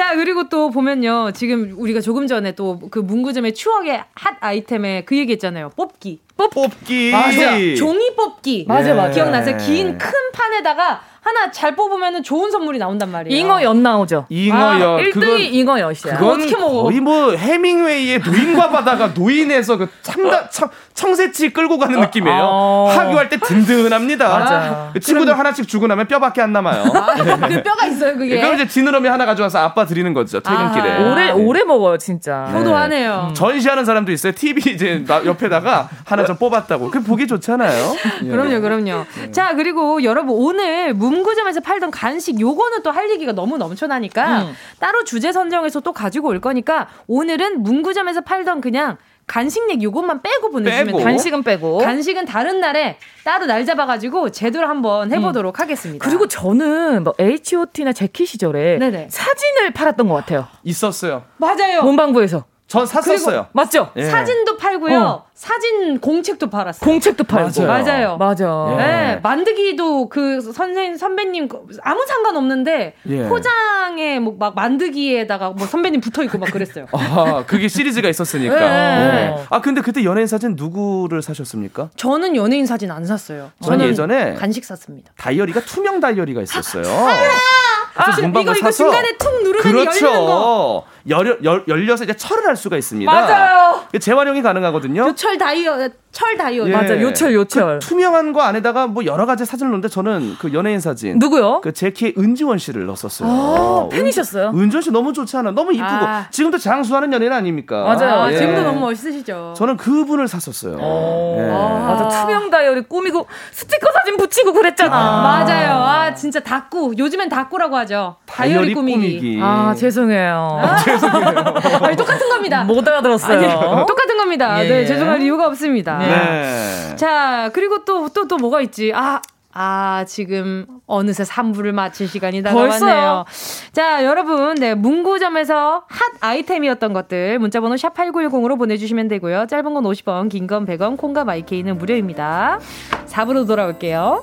[SPEAKER 1] 자, 그리고 또 보면요. 지금 우리가 조금 전에 또 그 문구점의 추억의 핫 아이템에 그 얘기 했잖아요. 뽑기.
[SPEAKER 4] 뽑, 뽑기.
[SPEAKER 1] 맞아. 종이 뽑기.
[SPEAKER 5] 맞아, 맞아.
[SPEAKER 1] 기억나세요? 긴 큰 판에다가 하나 잘 뽑으면 좋은 선물이 나온단 말이에요.
[SPEAKER 5] 잉어엿 나오죠.
[SPEAKER 4] 잉어엿. 아,
[SPEAKER 5] 1등이 잉어엿이야.
[SPEAKER 4] 그건 어떻게 먹어? 거의 뭐 해밍웨이의 노인과 바다가 노인에서 그 참다 청, 청새치 끌고 가는 어, 느낌이에요. 어. 하교할 때 든든합니다.
[SPEAKER 5] 맞아.
[SPEAKER 4] 그 친구들 그럼... 하나씩 주고 나면 뼈밖에 안 남아요.
[SPEAKER 1] 아, 그 뼈가 있어요, 그게.
[SPEAKER 4] 그럼 이제 지느러미 하나 가져와서 아빠 드리는 거죠. 퇴근길에. 아,
[SPEAKER 5] 오래 오래 먹어요, 진짜.
[SPEAKER 1] 효도하네요.
[SPEAKER 4] 네. 전시하는 사람도 있어요. TV 이제 옆에다가 하나 좀 뽑았다고. 그 보기 좋잖아요.
[SPEAKER 1] 그럼요, 그럼요. 네. 자, 그리고 여러분 오늘 문구점에서 팔던 간식 요거는 또 할 얘기가 너무 넘쳐나니까 음. 따로 주제 선정해서 또 가지고 올 거니까 오늘은 문구점에서 팔던 그냥 간식 얘기 요것만 빼고 보내주시면 빼고?
[SPEAKER 5] 간식은 빼고
[SPEAKER 1] 간식은 다른 날에 따로 날 잡아가지고 제대로 한번 해보도록 음. 하겠습니다.
[SPEAKER 5] 그리고 저는 뭐 H.O.T나 제키 시절에 네네. 사진을 팔았던 것 같아요.
[SPEAKER 4] 있었어요.
[SPEAKER 1] 맞아요.
[SPEAKER 5] 문방구에서.
[SPEAKER 4] 전 샀었어요.
[SPEAKER 5] 맞죠?
[SPEAKER 1] 예. 사진도 팔고요. 어. 사진 공책도 팔았어요.
[SPEAKER 5] 공책도 팔고.
[SPEAKER 1] 맞아요.
[SPEAKER 5] 맞아.
[SPEAKER 1] 예. 네. 만드기도 그 선생님 선배님 그 아무 상관없는데 예. 포장에 뭐 막 만드기에다가 뭐 선배님 붙어 있고 막 그랬어요.
[SPEAKER 4] 아, 그게 시리즈가 있었으니까. 네. 네. 아, 근데 그때 연예인 사진 누구를 사셨습니까?
[SPEAKER 1] 저는 연예인 사진 안 샀어요.
[SPEAKER 4] 저는 예전에
[SPEAKER 1] 간식 샀습니다.
[SPEAKER 4] 다이어리가 투명 다이어리가 있었어요.
[SPEAKER 1] 아, 이거 이거 중간에 툭 누르면 그렇죠. 열리는 거.
[SPEAKER 4] 열려, 열, 열려서 이제 철을 할 수가 있습니다.
[SPEAKER 1] 맞아요.
[SPEAKER 4] 재활용이 가능하거든요.
[SPEAKER 1] 요철 다이어, 철 다이어.
[SPEAKER 5] 예. 맞아, 요철, 요철.
[SPEAKER 4] 그 투명한 거 안에다가 뭐 여러 가지 사진을 넣는데 저는 그 연예인 사진.
[SPEAKER 5] 누구요?
[SPEAKER 4] 그 제키의 은지원 씨를 넣었었어요. 아,
[SPEAKER 5] 어, 팬이셨어요?
[SPEAKER 4] 은지원 씨 너무 좋지 않아? 너무 이쁘고. 아. 지금도 장수하는 연예인 아닙니까?
[SPEAKER 1] 맞아요. 아, 예. 지금도 너무 멋있으시죠.
[SPEAKER 4] 저는 그분을 샀었어요.
[SPEAKER 5] 예. 아, 맞아. 투명 다이어리 꾸미고 스티커 사진 붙이고 그랬잖아.
[SPEAKER 1] 아. 맞아요. 아, 진짜 다꾸. 요즘엔 다꾸라고 하죠. 다이어리, 다이어리 꾸미기. 꾸미기.
[SPEAKER 5] 아, 죄송해요.
[SPEAKER 4] 아, 죄송해요.
[SPEAKER 1] 아니, 똑같은 겁니다.
[SPEAKER 5] 못 알아들었어요.
[SPEAKER 1] 아니, 똑같은 겁니다. 예. 네, 죄송할 이유가 없습니다. 네. 자, 그리고 또, 또, 또 뭐가 있지? 아, 아, 지금 어느새 3부를 마칠 시간이 다가왔네요. 자, 여러분, 네, 문구점에서 핫 아이템이었던 것들 문자번호 샵 8910으로 보내주시면 되고요. 짧은 건 50원, 긴 건 100원, 콩과 마이케이는 무료입니다. 4부로 돌아올게요.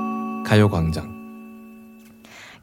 [SPEAKER 3] 가요광장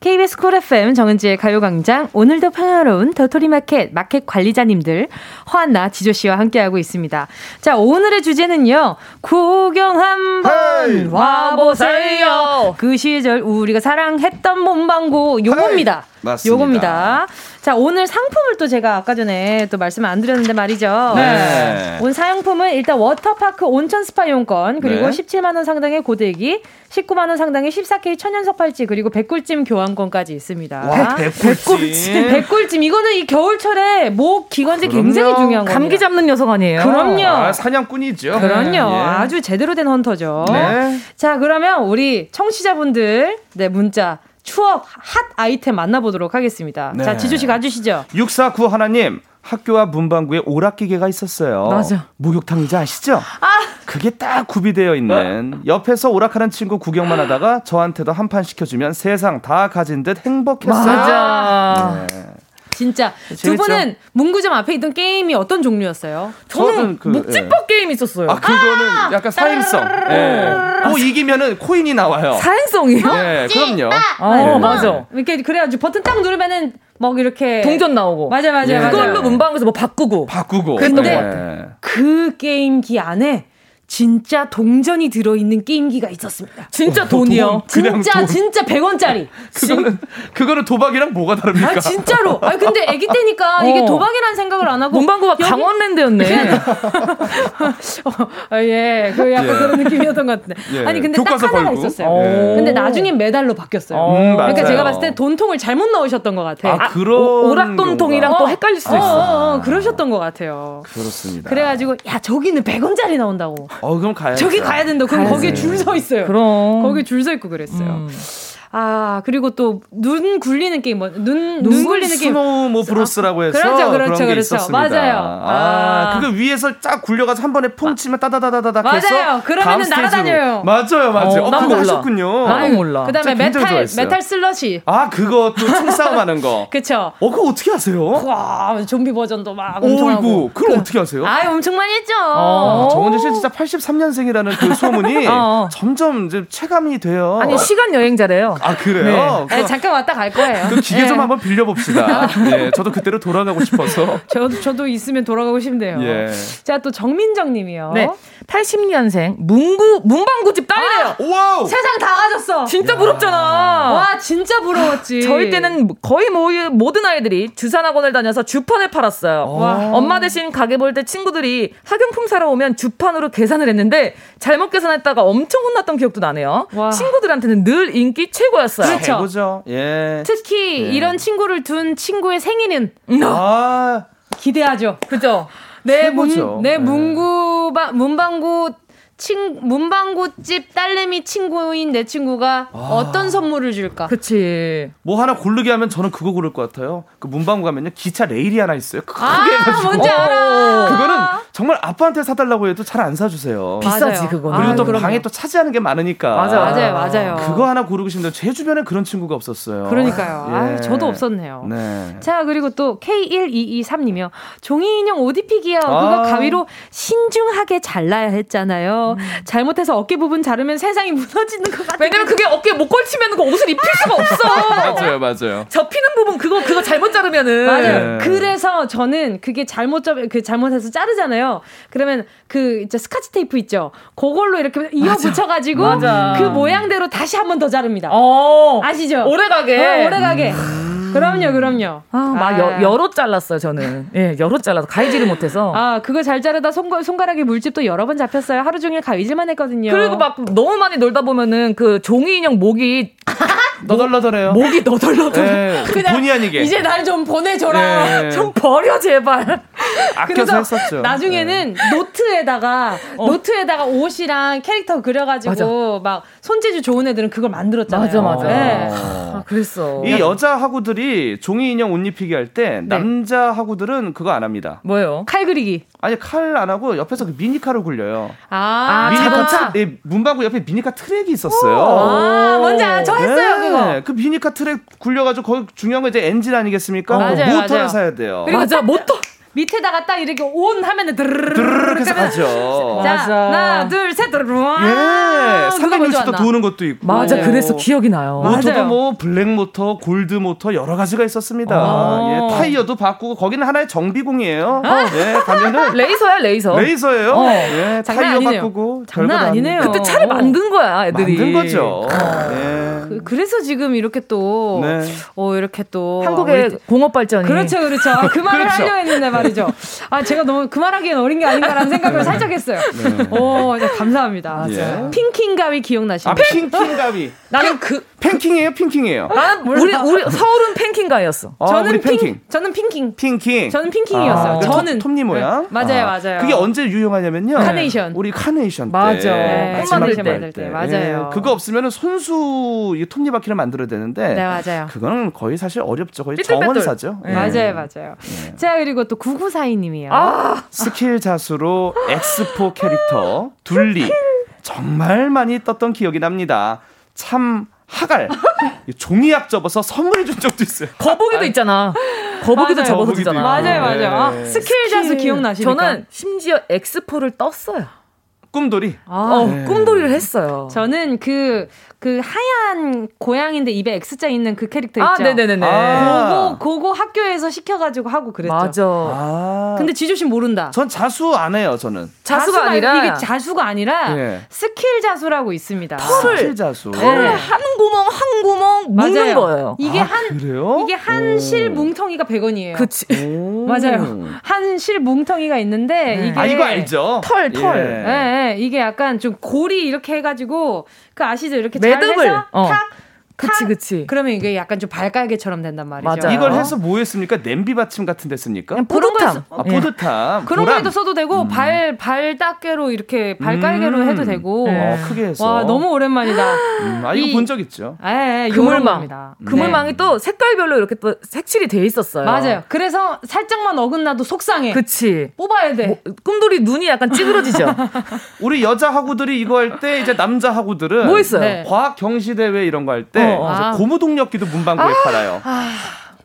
[SPEAKER 1] KBS Cool FM 정은지의 가요광장 오늘도 평화로운 도토리마켓 마켓 관리자님들 허한나 지조 씨와 함께하고 있습니다. 자 오늘의 주제는요. 구경 한번 hey! 와보세요. 그 시절 우리가 사랑했던 문방구 요겁니다. Hey!
[SPEAKER 4] 맞습니다.
[SPEAKER 1] 요겁니다. 자, 오늘 상품을 또 제가 아까 전에 또 말씀을 안 드렸는데 말이죠. 네. 오늘 사은품은 일단 워터파크 온천 스파 이용권, 그리고 네. 17만원 상당의 고데기, 19만원 상당의 14K 천연석 팔찌, 그리고 백꿀찜 교환권까지 있습니다.
[SPEAKER 4] 와, 백꿀찜.
[SPEAKER 1] 백꿀찜. 이거는 이 겨울철에 목 기관지 굉장히 중요한 거예요.
[SPEAKER 5] 감기 잡는 녀석 아니에요?
[SPEAKER 1] 그럼요.
[SPEAKER 4] 아, 사냥꾼이죠.
[SPEAKER 1] 그럼요. 네. 아주 제대로 된 헌터죠. 네. 자, 그러면 우리 청취자분들, 네, 문자 추억 핫 아이템 만나보도록 하겠습니다. 네. 자, 지주씨 가주시죠.
[SPEAKER 4] 649 하나님. 학교와 문방구에 오락기계가 있었어요.
[SPEAKER 1] 맞아.
[SPEAKER 4] 목욕탕이지 아시죠? 아! 그게 딱 구비되어 있는 옆에서 오락하는 친구 구경만 하다가 저한테도 한 판 시켜주면 세상 다 가진 듯 행복했어요.
[SPEAKER 1] 맞아. 네. 진짜 두 분은 문구점 앞에 있던 게임이 어떤 종류였어요?
[SPEAKER 5] 저는 그, 묵찌법 예. 게임 있었어요.
[SPEAKER 4] 아 그거는 아~ 약간 사행성. 예. 뭐 이기면은 코인이 나와요.
[SPEAKER 5] 사행성이요?
[SPEAKER 4] 예, 그럼요.
[SPEAKER 5] 아, 네. 맞아.
[SPEAKER 1] 이렇게 그래가지고 버튼 딱 누르면은 막 이렇게
[SPEAKER 5] 동전 나오고.
[SPEAKER 1] 맞아 맞아. 예.
[SPEAKER 5] 그걸로 문방에서 뭐 바꾸고.
[SPEAKER 4] 바꾸고.
[SPEAKER 1] 근데 네. 그 게임기 안에 진짜 동전이 들어있는 게임기가 있었습니다.
[SPEAKER 5] 진짜 어, 돈이요?
[SPEAKER 1] 진짜, 돈. 진짜 100원짜리.
[SPEAKER 4] 그거는, 그거는 도박이랑 뭐가 다릅니까?
[SPEAKER 1] 아, 진짜로. 아 근데 아기 때니까 어. 이게 도박이라는 생각을 안 하고.
[SPEAKER 5] 문방구가 여기... 강원랜드였네.
[SPEAKER 1] 어, 아, 예. 그 약간 예. 그런 느낌이었던 것 같은데. 예. 아니, 근데 딱 하나가 걸고. 있었어요. 예. 근데 나중엔 메달로 바뀌었어요. 음, 그러니까 제가 봤을 때 돈통을 잘못 넣으셨던 것 같아요.
[SPEAKER 4] 아, 그런.
[SPEAKER 5] 오, 락돈통이랑 또 헷갈릴 수 있어.
[SPEAKER 1] 어, 그러셨던 것 같아요.
[SPEAKER 4] 그렇습니다.
[SPEAKER 1] 그래가지고, 야, 저기는 100원짜리 나온다고.
[SPEAKER 4] 어, 그럼 가야
[SPEAKER 1] 저기 가야 된다. 그럼 거기에 줄 서 있어요.
[SPEAKER 5] 그럼.
[SPEAKER 1] 거기 줄서 있고 그랬어요. 음. 아 그리고 또 눈 굴리는 게임 뭐눈 눈 굴리는 게임.
[SPEAKER 4] Snow Bros라고 해서
[SPEAKER 1] 그렇죠 그렇죠 그렇죠. 있었습니다. 맞아요.
[SPEAKER 4] 아, 아. 그거 위에서 쫙 굴려가지고 한 번에 퐁 치면 따다다다다닥
[SPEAKER 1] 맞아요. 그러면은 날아다녀요.
[SPEAKER 4] 맞아요 맞아요. 어, 어, 그거 몰라. 하셨군요.
[SPEAKER 5] 나 몰라.
[SPEAKER 1] 그다음에 메탈 Metal Slug.
[SPEAKER 4] 아 그거 또 총싸움 하는 거.
[SPEAKER 1] 그쵸.
[SPEAKER 4] 어 그거 어떻게 하세요?
[SPEAKER 1] 와 좀비 버전도 막 엄청
[SPEAKER 4] 하고. 그걸 그, 어떻게 하세요?
[SPEAKER 1] 아 엄청 많이 했죠.
[SPEAKER 4] 어, 정은지 씨 진짜 83년생이라는 그 소문이 어. 점점 이제 체감이 돼요.
[SPEAKER 5] 아니 시간 여행자래요
[SPEAKER 4] 아 그래요
[SPEAKER 1] 네. 아니, 잠깐 왔다 갈 거예요.
[SPEAKER 4] 그 기계 좀 네. 한번 빌려봅시다. 예, 저도 그때로 돌아가고 싶어서.
[SPEAKER 1] 저, 저도 있으면 돌아가고 싶네요. 예. 자, 또 정민정 님이요. 네.
[SPEAKER 5] 80년생 문구 문방구집 딸이에요.
[SPEAKER 4] 아, 와우.
[SPEAKER 1] 세상 다 가졌어.
[SPEAKER 5] 진짜 야. 부럽잖아.
[SPEAKER 1] 와 진짜 부러웠지.
[SPEAKER 5] 저희 때는 거의 모, 모든 아이들이 주산학원을 다녀서 주판을 팔았어요. 와. 엄마 대신 가게 볼 때 친구들이 학용품 사러 오면 주판으로 계산을 했는데 잘못 계산했다가 엄청 혼났던 기억도 나네요. 와. 친구들한테는 늘 인기 최 고였어요.
[SPEAKER 1] 그렇죠.
[SPEAKER 4] 최고죠. 예.
[SPEAKER 1] 특히 예. 이런 친구를 둔 친구의 생일은 아. 기대하죠.
[SPEAKER 5] 그죠?
[SPEAKER 1] 내 문, 내 네. 문구바, 문방구 친 문방구집 딸내미 친구인 내 친구가 아. 어떤 선물을 줄까?
[SPEAKER 5] 그치.
[SPEAKER 4] 뭐 하나 고르게 하면 저는 그거 고를 것 같아요. 그 문방구 가면요 기차 레일이 하나 있어요. 크게
[SPEAKER 1] 아, 해가지고. 뭔지 알아.
[SPEAKER 4] 그거는 정말 아빠한테 사달라고 해도 잘 안 사주세요.
[SPEAKER 5] 비싸지 그거.
[SPEAKER 4] 그리고 또 아, 방에 또 차지하는 게 많으니까.
[SPEAKER 1] 맞아 맞아요 맞아요.
[SPEAKER 4] 그거 하나 고르고 싶은데 제 주변에 그런 친구가 없었어요.
[SPEAKER 1] 그러니까요. 예. 아, 저도 없었네요. 네. 자 그리고 또 K1223님이요. 종이 인형 옷 입히기요. 그거 아. 가위로 신중하게 잘라야 했잖아요. 음. 잘못해서 어깨 부분 자르면 세상이 무너지는 것 같아요.
[SPEAKER 5] 왜냐면 그게 어깨 못 걸치면 그 옷을 입힐 수가 없어.
[SPEAKER 4] 맞아요, 맞아요.
[SPEAKER 5] 접히는 부분 그거 그거 잘못 자르면은.
[SPEAKER 1] 맞아요. 네. 그래서 저는 그게 잘못 접그 잘못해서 자르잖아요. 그러면 그 이제 스카치 테이프 있죠. 그걸로 이렇게 이어 붙여가지고 그 모양대로 다시 한 번 더 자릅니다. 어. 아시죠?
[SPEAKER 5] 오래가게.
[SPEAKER 1] 어, 오래가게. 음. 그럼요, 그럼요.
[SPEAKER 5] 아, 막 아. 여, 여러 잘랐어요, 저는. 예, 여러 잘라서 가위질을 못해서.
[SPEAKER 1] 아, 그거 잘 자르다 손, 손가락에 물집도 여러 번 잡혔어요. 하루 종일 가위질만 했거든요.
[SPEAKER 5] 그리고 막 너무 많이 놀다 보면은 그 종이 인형 목이
[SPEAKER 4] 너덜너덜해요.
[SPEAKER 5] 목이 너덜너덜.
[SPEAKER 4] 네, 본의 아니게.
[SPEAKER 1] 이제 날 좀 보내줘라.
[SPEAKER 5] 네. 좀 버려 제발.
[SPEAKER 4] 아껴서 했었죠.
[SPEAKER 1] 나중에는 네. 노트에다가 어. 노트에다가 옷이랑 캐릭터 그려가지고 맞아. 막 손재주 좋은 애들은 그걸 만들었잖아요.
[SPEAKER 5] 맞아 맞아. 네. 아, 그랬어.
[SPEAKER 4] 이 여자 학우들이 종이 인형 옷 입히기 할때 네. 남자 학우들은 그거 안 합니다.
[SPEAKER 5] 뭐요?
[SPEAKER 1] 칼 그리기.
[SPEAKER 4] 아니 칼 안 하고 옆에서 그 미니카를 굴려요.
[SPEAKER 1] 아,
[SPEAKER 4] 미니카 트, 예, 문방구 옆에 미니카 트랙이 있었어요.
[SPEAKER 1] 아, 뭔지 아, 저 했어요 네. 그
[SPEAKER 4] 미니카 트랙 굴려가지고 거기 중요한 거 이제 엔진 아니겠습니까? 어. 맞아요, 모터를 맞아요. 사야 돼요.
[SPEAKER 1] 맞아 모터. 밑에다가 딱 이렇게 온 하면은
[SPEAKER 4] 드르르르 해서 가죠.
[SPEAKER 1] 자, 맞아. 하나, 둘, 셋, 드르르.
[SPEAKER 4] 예, 360도 도는 것도 있고.
[SPEAKER 5] 맞아, 그래서 기억이 나요.
[SPEAKER 4] 모터도 맞아요. 뭐 블랙 모터, 골드 모터 여러 가지가 있었습니다. 아. 예, 타이어도 바꾸고 거기는 하나의 정비공이에요. 아. 예, 가면은
[SPEAKER 5] 레이서야, 레이서.
[SPEAKER 4] 레이서예요. 어. 예, 타이어 아니네요. 바꾸고
[SPEAKER 1] 장난 아니네요.
[SPEAKER 5] 그때 차를 만든 거야, 애들이.
[SPEAKER 4] 만든 거죠.
[SPEAKER 1] 어. 예. 그, 래서 지금 이렇게 또 네. 어, 이렇게 또
[SPEAKER 5] 한국의 우리... 공업 발전이
[SPEAKER 1] 그렇죠, 그렇죠. 그 말을 그렇죠. 하려 했는데 말이죠. 아, 제가 너무 그만하기엔 어린 게 아닌가라는 생각을 네. 살짝 했어요. 네. 오, 네, 감사합니다. 예. 핑킹 가위 기억나시나요?
[SPEAKER 4] 아, 핑킹 가위.
[SPEAKER 5] 나는 그
[SPEAKER 4] 팬킹이에요, 핑킹이에요.
[SPEAKER 5] 아, 우리 우리 서울은 팬킹가위였어.
[SPEAKER 4] 아, 저는 핑킹.
[SPEAKER 1] 핑, 저는 핑킹.
[SPEAKER 4] 핑킹.
[SPEAKER 1] 저는 핑킹이었어요. 아, 저는
[SPEAKER 4] 톱니 모양.
[SPEAKER 1] 네. 맞아요, 아, 맞아요.
[SPEAKER 4] 그게 언제 유용하냐면요.
[SPEAKER 1] 카네이션.
[SPEAKER 4] 우리 카네이션 때.
[SPEAKER 5] 맞아.
[SPEAKER 1] 네, 카네이션 만들 때. 맞아요. 네,
[SPEAKER 4] 그거 없으면은 손수 이 톱니바퀴를 만들어야 되는데.
[SPEAKER 1] 네, 맞아요.
[SPEAKER 4] 그거는 거의 사실 어렵죠. 거의 정원사죠.
[SPEAKER 1] 네. 맞아요, 맞아요. 네. 자 그리고 또 구구사이님이요.
[SPEAKER 4] 아, 스킬 자수로 엑스포 캐릭터 둘리 정말 많이 떴던 기억이 납니다. 참 하갈 종이약 접어서 선물 준 적도 있어요.
[SPEAKER 5] 거북이도 있잖아. 거북이도 접어서 주잖아.
[SPEAKER 1] 맞아요, 맞아요. 아, 스킬 자수 기억나시니까?
[SPEAKER 5] 저는 심지어 엑스포를 떴어요.
[SPEAKER 4] 꿈돌이.
[SPEAKER 5] 아, 어, 네. 꿈돌이를 했어요.
[SPEAKER 1] 저는 그 그 하얀 고양인데 입에 X자 있는 그 캐릭터
[SPEAKER 5] 아,
[SPEAKER 1] 있죠.
[SPEAKER 5] 네네네.
[SPEAKER 1] 아. 그거 그거 학교에서 시켜가지고 하고 그랬죠.
[SPEAKER 5] 맞아.
[SPEAKER 4] 아.
[SPEAKER 1] 근데 지조 씨 모른다.
[SPEAKER 4] 전 자수 안 해요. 저는
[SPEAKER 1] 자수가, 자수가 아니라 이게 자수가 아니라 네. 스킬 자수라고 있습니다.
[SPEAKER 5] 털을
[SPEAKER 4] 스킬 자수.
[SPEAKER 5] 털을 네. 한 구멍 한 구멍 묶는 거예요.
[SPEAKER 1] 이게
[SPEAKER 4] 아,
[SPEAKER 1] 한
[SPEAKER 4] 그래요?
[SPEAKER 1] 이게 한 실 뭉텅이가 100원이에요.
[SPEAKER 5] 그치.
[SPEAKER 1] 맞아요. 한 실 뭉텅이가 있는데 네. 이게
[SPEAKER 4] 아 이거 알죠?
[SPEAKER 5] 털 털. 예.
[SPEAKER 1] 예, 예. 이게 약간 좀 고리 이렇게 해가지고 그 아시죠? 이렇게 매듭을 어. 탁
[SPEAKER 5] 그치 그치.
[SPEAKER 1] 그러면 이게 약간 좀 발깔개처럼 된단 말이죠.
[SPEAKER 5] 맞아요.
[SPEAKER 4] 이걸 해서 뭐 했습니까? 냄비 받침 같은 데 씁니까?
[SPEAKER 5] 뿌듯함.
[SPEAKER 4] 아, 뿌듯함.
[SPEAKER 1] 그런 거에도 써도 되고 음. 발 발 닦개로 이렇게 발갈개로 음. 해도 되고.
[SPEAKER 4] 네. 어, 크게 해서.
[SPEAKER 1] 와 너무 오랜만이다.
[SPEAKER 4] 음, 아 이거 본 적 있죠.
[SPEAKER 1] 예,
[SPEAKER 5] 그물망. 그물망이 네. 또 색깔별로 이렇게 또 색칠이 돼 있었어요.
[SPEAKER 1] 맞아요. 그래서 살짝만 어긋나도 속상해.
[SPEAKER 5] 그치.
[SPEAKER 1] 뽑아야 돼. 뭐,
[SPEAKER 5] 꿈돌이 눈이 약간 찌그러지죠.
[SPEAKER 4] 우리 여자 하구들이 이거 할 때 이제 남자 하구들은
[SPEAKER 5] 뭐 있어요?
[SPEAKER 4] 네. 과학 경시 대회 이런 거 할때 아. 고무동 동력기도 문방구에 아~ 팔아요. 아~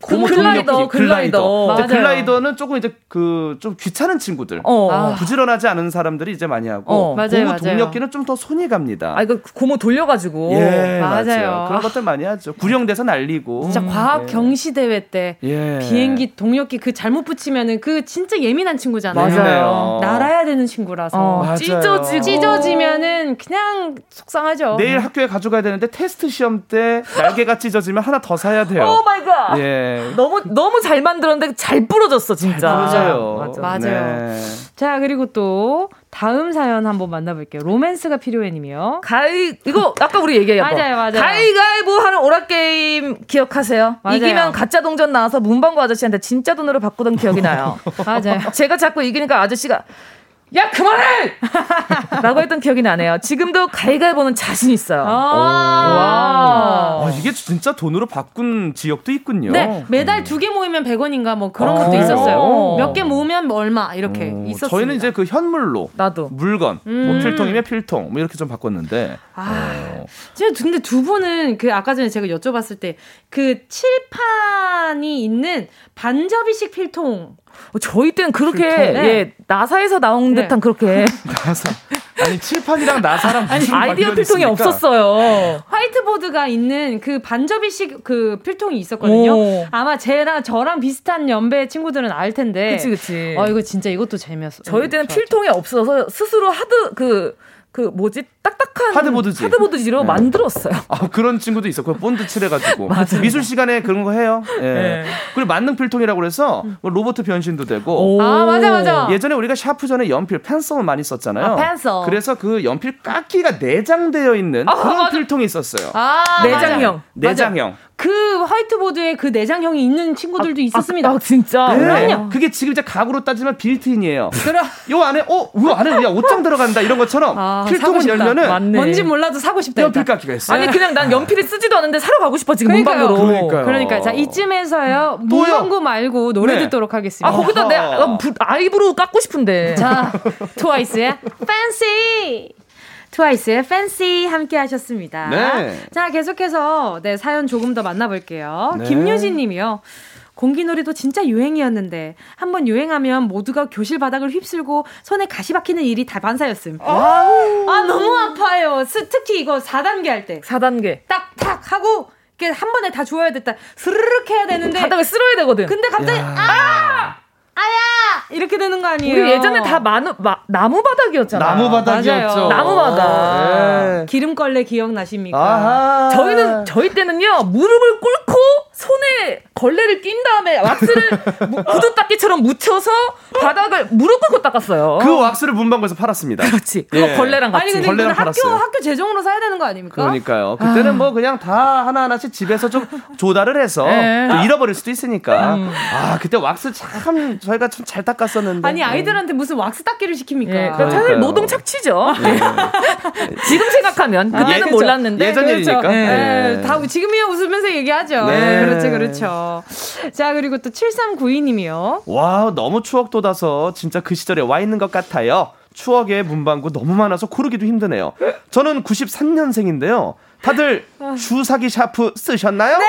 [SPEAKER 5] 고무 글라이더, 글라이더.
[SPEAKER 4] 글라이더. 글라이더는 조금 이제 그 좀 귀찮은 친구들, 어. 아. 부지런하지 않은 사람들이 이제 많이 하고 어. 맞아요, 고무 동력기는 좀 더 손이 갑니다.
[SPEAKER 5] 아 이거 고무 돌려가지고.
[SPEAKER 4] 예, 맞아요. 맞아요. 그런 것들 많이 하죠. 구령돼서 날리고.
[SPEAKER 1] 진짜 음. 과학 예. 경시 대회 때 예. 비행기 동력기 그 잘못 붙이면은 그 진짜 예민한 친구잖아요.
[SPEAKER 4] 맞아요.
[SPEAKER 1] 날아야 되는 친구라서
[SPEAKER 5] 어, 찢어지고
[SPEAKER 1] 찢어지면은 그냥 속상하죠.
[SPEAKER 4] 내일 학교에 가져가야 되는데 테스트 시험 때 날개가 찢어지면 하나 더 사야 돼요.
[SPEAKER 5] oh my god.
[SPEAKER 4] 예.
[SPEAKER 5] 너무 너무 잘 만들었는데 잘 부러졌어 진짜.
[SPEAKER 4] 맞아요.
[SPEAKER 1] 맞아. 맞아요. 네. 자 그리고 또 다음 사연 한번 만나볼게요. 로맨스가 필요해님이요.
[SPEAKER 5] 가위 이거 아까 우리 얘기했던
[SPEAKER 1] 맞아요, 맞아요.
[SPEAKER 5] 가위가위보 하는 오락 게임 기억하세요? 맞아요. 이기면 가짜 동전 나와서 문방구 아저씨한테 진짜 돈으로 바꾸던 기억이 나요.
[SPEAKER 1] 맞아요.
[SPEAKER 5] 제가 자꾸 이기니까 아저씨가 야 그만해! 라고 했던 기억이 나네요. 지금도 가위가위보는 자신 있어요.
[SPEAKER 4] 아~ 와. 아, 이게 진짜 돈으로 바꾼 지역도 있군요.
[SPEAKER 1] 네, 매달 두 개 모이면 100원인가 뭐 그런 아~ 것도 있었어요. 몇 개 모으면 뭐 얼마 이렇게 어, 있었어요.
[SPEAKER 4] 저희는 이제 그 현물로
[SPEAKER 5] 나도
[SPEAKER 4] 물건, 뭐 음~ 뭐 필통이면 필통 뭐 이렇게 좀 바꿨는데.
[SPEAKER 1] 아, 어. 근데 두 분은 그 아까 전에 제가 여쭤봤을 때 그 칠판이 있는 반접이식 필통
[SPEAKER 5] 어, 저희 때는 그렇게 네. 예, 나사에서 나온 네. 듯한 그렇게
[SPEAKER 4] 나사 아니 칠판이랑 나사랑 무슨
[SPEAKER 5] 아니, 아이디어 필통이 없었어요.
[SPEAKER 1] 화이트보드가 있는 그 반접이식 그 필통이 있었거든요. 오. 아마 쟤랑 저랑 비슷한 연배 친구들은 알 텐데.
[SPEAKER 5] 그치 그치.
[SPEAKER 1] 아 이거 진짜 이것도 재미없어.
[SPEAKER 5] 저희 때는 필통이 없어서 스스로 하드 그그 뭐지 딱딱한
[SPEAKER 4] 하드보드지
[SPEAKER 5] 하드보드지로 네. 만들었어요.
[SPEAKER 4] 아 그런 친구도 있었고 본드 칠해가지고 미술 시간에 그런 거 해요. 예. 네. 그리고 만능 필통이라고 그래서 뭐 로봇 변신도 되고.
[SPEAKER 1] 아 맞아 맞아.
[SPEAKER 4] 예전에 우리가 샤프 전에 연필 pencil을 많이 썼잖아요.
[SPEAKER 1] 아, pencil.
[SPEAKER 4] 그래서 그 연필 깎기가 내장되어 있는 아, 그런 맞아. 필통이 있었어요.
[SPEAKER 1] 아
[SPEAKER 5] 내장형.
[SPEAKER 4] 내장형.
[SPEAKER 1] 맞아. 그 화이트보드에 그 내장형이 있는 친구들도 아, 있었습니다.
[SPEAKER 5] 아, 아 진짜?
[SPEAKER 4] 네. 그럼요. 그게 지금 이제 가구로 따지면 빌트인이에요.
[SPEAKER 1] 그럼
[SPEAKER 4] 요 안에 어, 요 안에 야 옷장 들어간다 이런 것처럼 아, 필통을 열면 은
[SPEAKER 1] 맞네. 뭔지 몰라도 사고 싶다.
[SPEAKER 4] 연필 깎기가 있어요.
[SPEAKER 5] 아니 그냥 난 연필을 쓰지도 않는데 사러 가고 싶어 지금 문방구로.
[SPEAKER 4] 그러니까요.
[SPEAKER 1] 그러니까 자 이쯤에서요 문방구 말고 노래 네. 듣도록 하겠습니다.
[SPEAKER 5] 아 거기다 내 아, 아이브로 깎고 싶은데.
[SPEAKER 1] 자 트와이스의 Fancy. 트와이스의 Fancy 함께 하셨습니다.
[SPEAKER 4] 네.
[SPEAKER 1] 자, 계속해서 네, 사연 조금 더 만나볼게요. 네. 김유진 님이요. 공기놀이도 진짜 유행이었는데 한번 유행하면 모두가 교실 바닥을 휩쓸고 손에 가시 박히는 일이 다반사였음. 아, 아 너무 아파요. 특히 이거 4단계 할 때.
[SPEAKER 5] 4단계.
[SPEAKER 1] 딱탁 하고 한 번에 다 주워야 됐다. 스르륵 해야 되는데
[SPEAKER 5] 바닥을 쓸어야 되거든.
[SPEAKER 1] 근데 갑자기 야. 아! 아야 이렇게 되는 거 아니에요?
[SPEAKER 5] 우리 예전에 다 마누, 마, 나무 바닥이었잖아요.
[SPEAKER 4] 나무 바닥이었죠.
[SPEAKER 5] 나무 바닥.
[SPEAKER 1] 네. 기름걸레 기억나십니까?
[SPEAKER 5] 아하. 저희는 저희 때는요 무릎을 꿇고 손에 걸레를 낀 다음에 왁스를 구두 닦기처럼 묻혀서 바닥을 무릎 꿇고 닦았어요.
[SPEAKER 4] 그 왁스를 문방구에서 팔았습니다.
[SPEAKER 5] 그렇지. 그거
[SPEAKER 4] 예.
[SPEAKER 5] 걸레랑 같이.
[SPEAKER 1] 아니 근데
[SPEAKER 4] 걸레랑
[SPEAKER 1] 학교
[SPEAKER 4] 팔았어요.
[SPEAKER 1] 학교 재정으로 사야 되는 거 아닙니까?
[SPEAKER 4] 그러니까요. 그때는 뭐 그냥 다 하나하나씩 집에서 좀 조달을 해서
[SPEAKER 5] 네.
[SPEAKER 4] 또 잃어버릴 수도 있으니까. 아, 그때 왁스 참 저희가 참 잘 닦았었는데.
[SPEAKER 1] 아니 아이들한테 무슨 왁스 닦기를 시킵니까?
[SPEAKER 5] 예, 그 사실. 노동 착취죠. 예. 지금 생각하면 그때는
[SPEAKER 4] 예,
[SPEAKER 5] 몰랐는데.
[SPEAKER 4] 예전
[SPEAKER 1] 그렇죠.
[SPEAKER 4] 일이니까.
[SPEAKER 1] 예,
[SPEAKER 4] 네.
[SPEAKER 1] 다 지금이야 웃으면서 얘기하죠.
[SPEAKER 4] 네.
[SPEAKER 1] 그렇죠, 그렇죠. 자 그리고 또 7392님이요.
[SPEAKER 4] 와, 너무 추억 돋아서 진짜 그 시절에 와 있는 것 같아요. 추억의 문방구 너무 많아서 고르기도 힘드네요. 저는 93년생인데요. 다들 주사기 샤프 쓰셨나요? 네.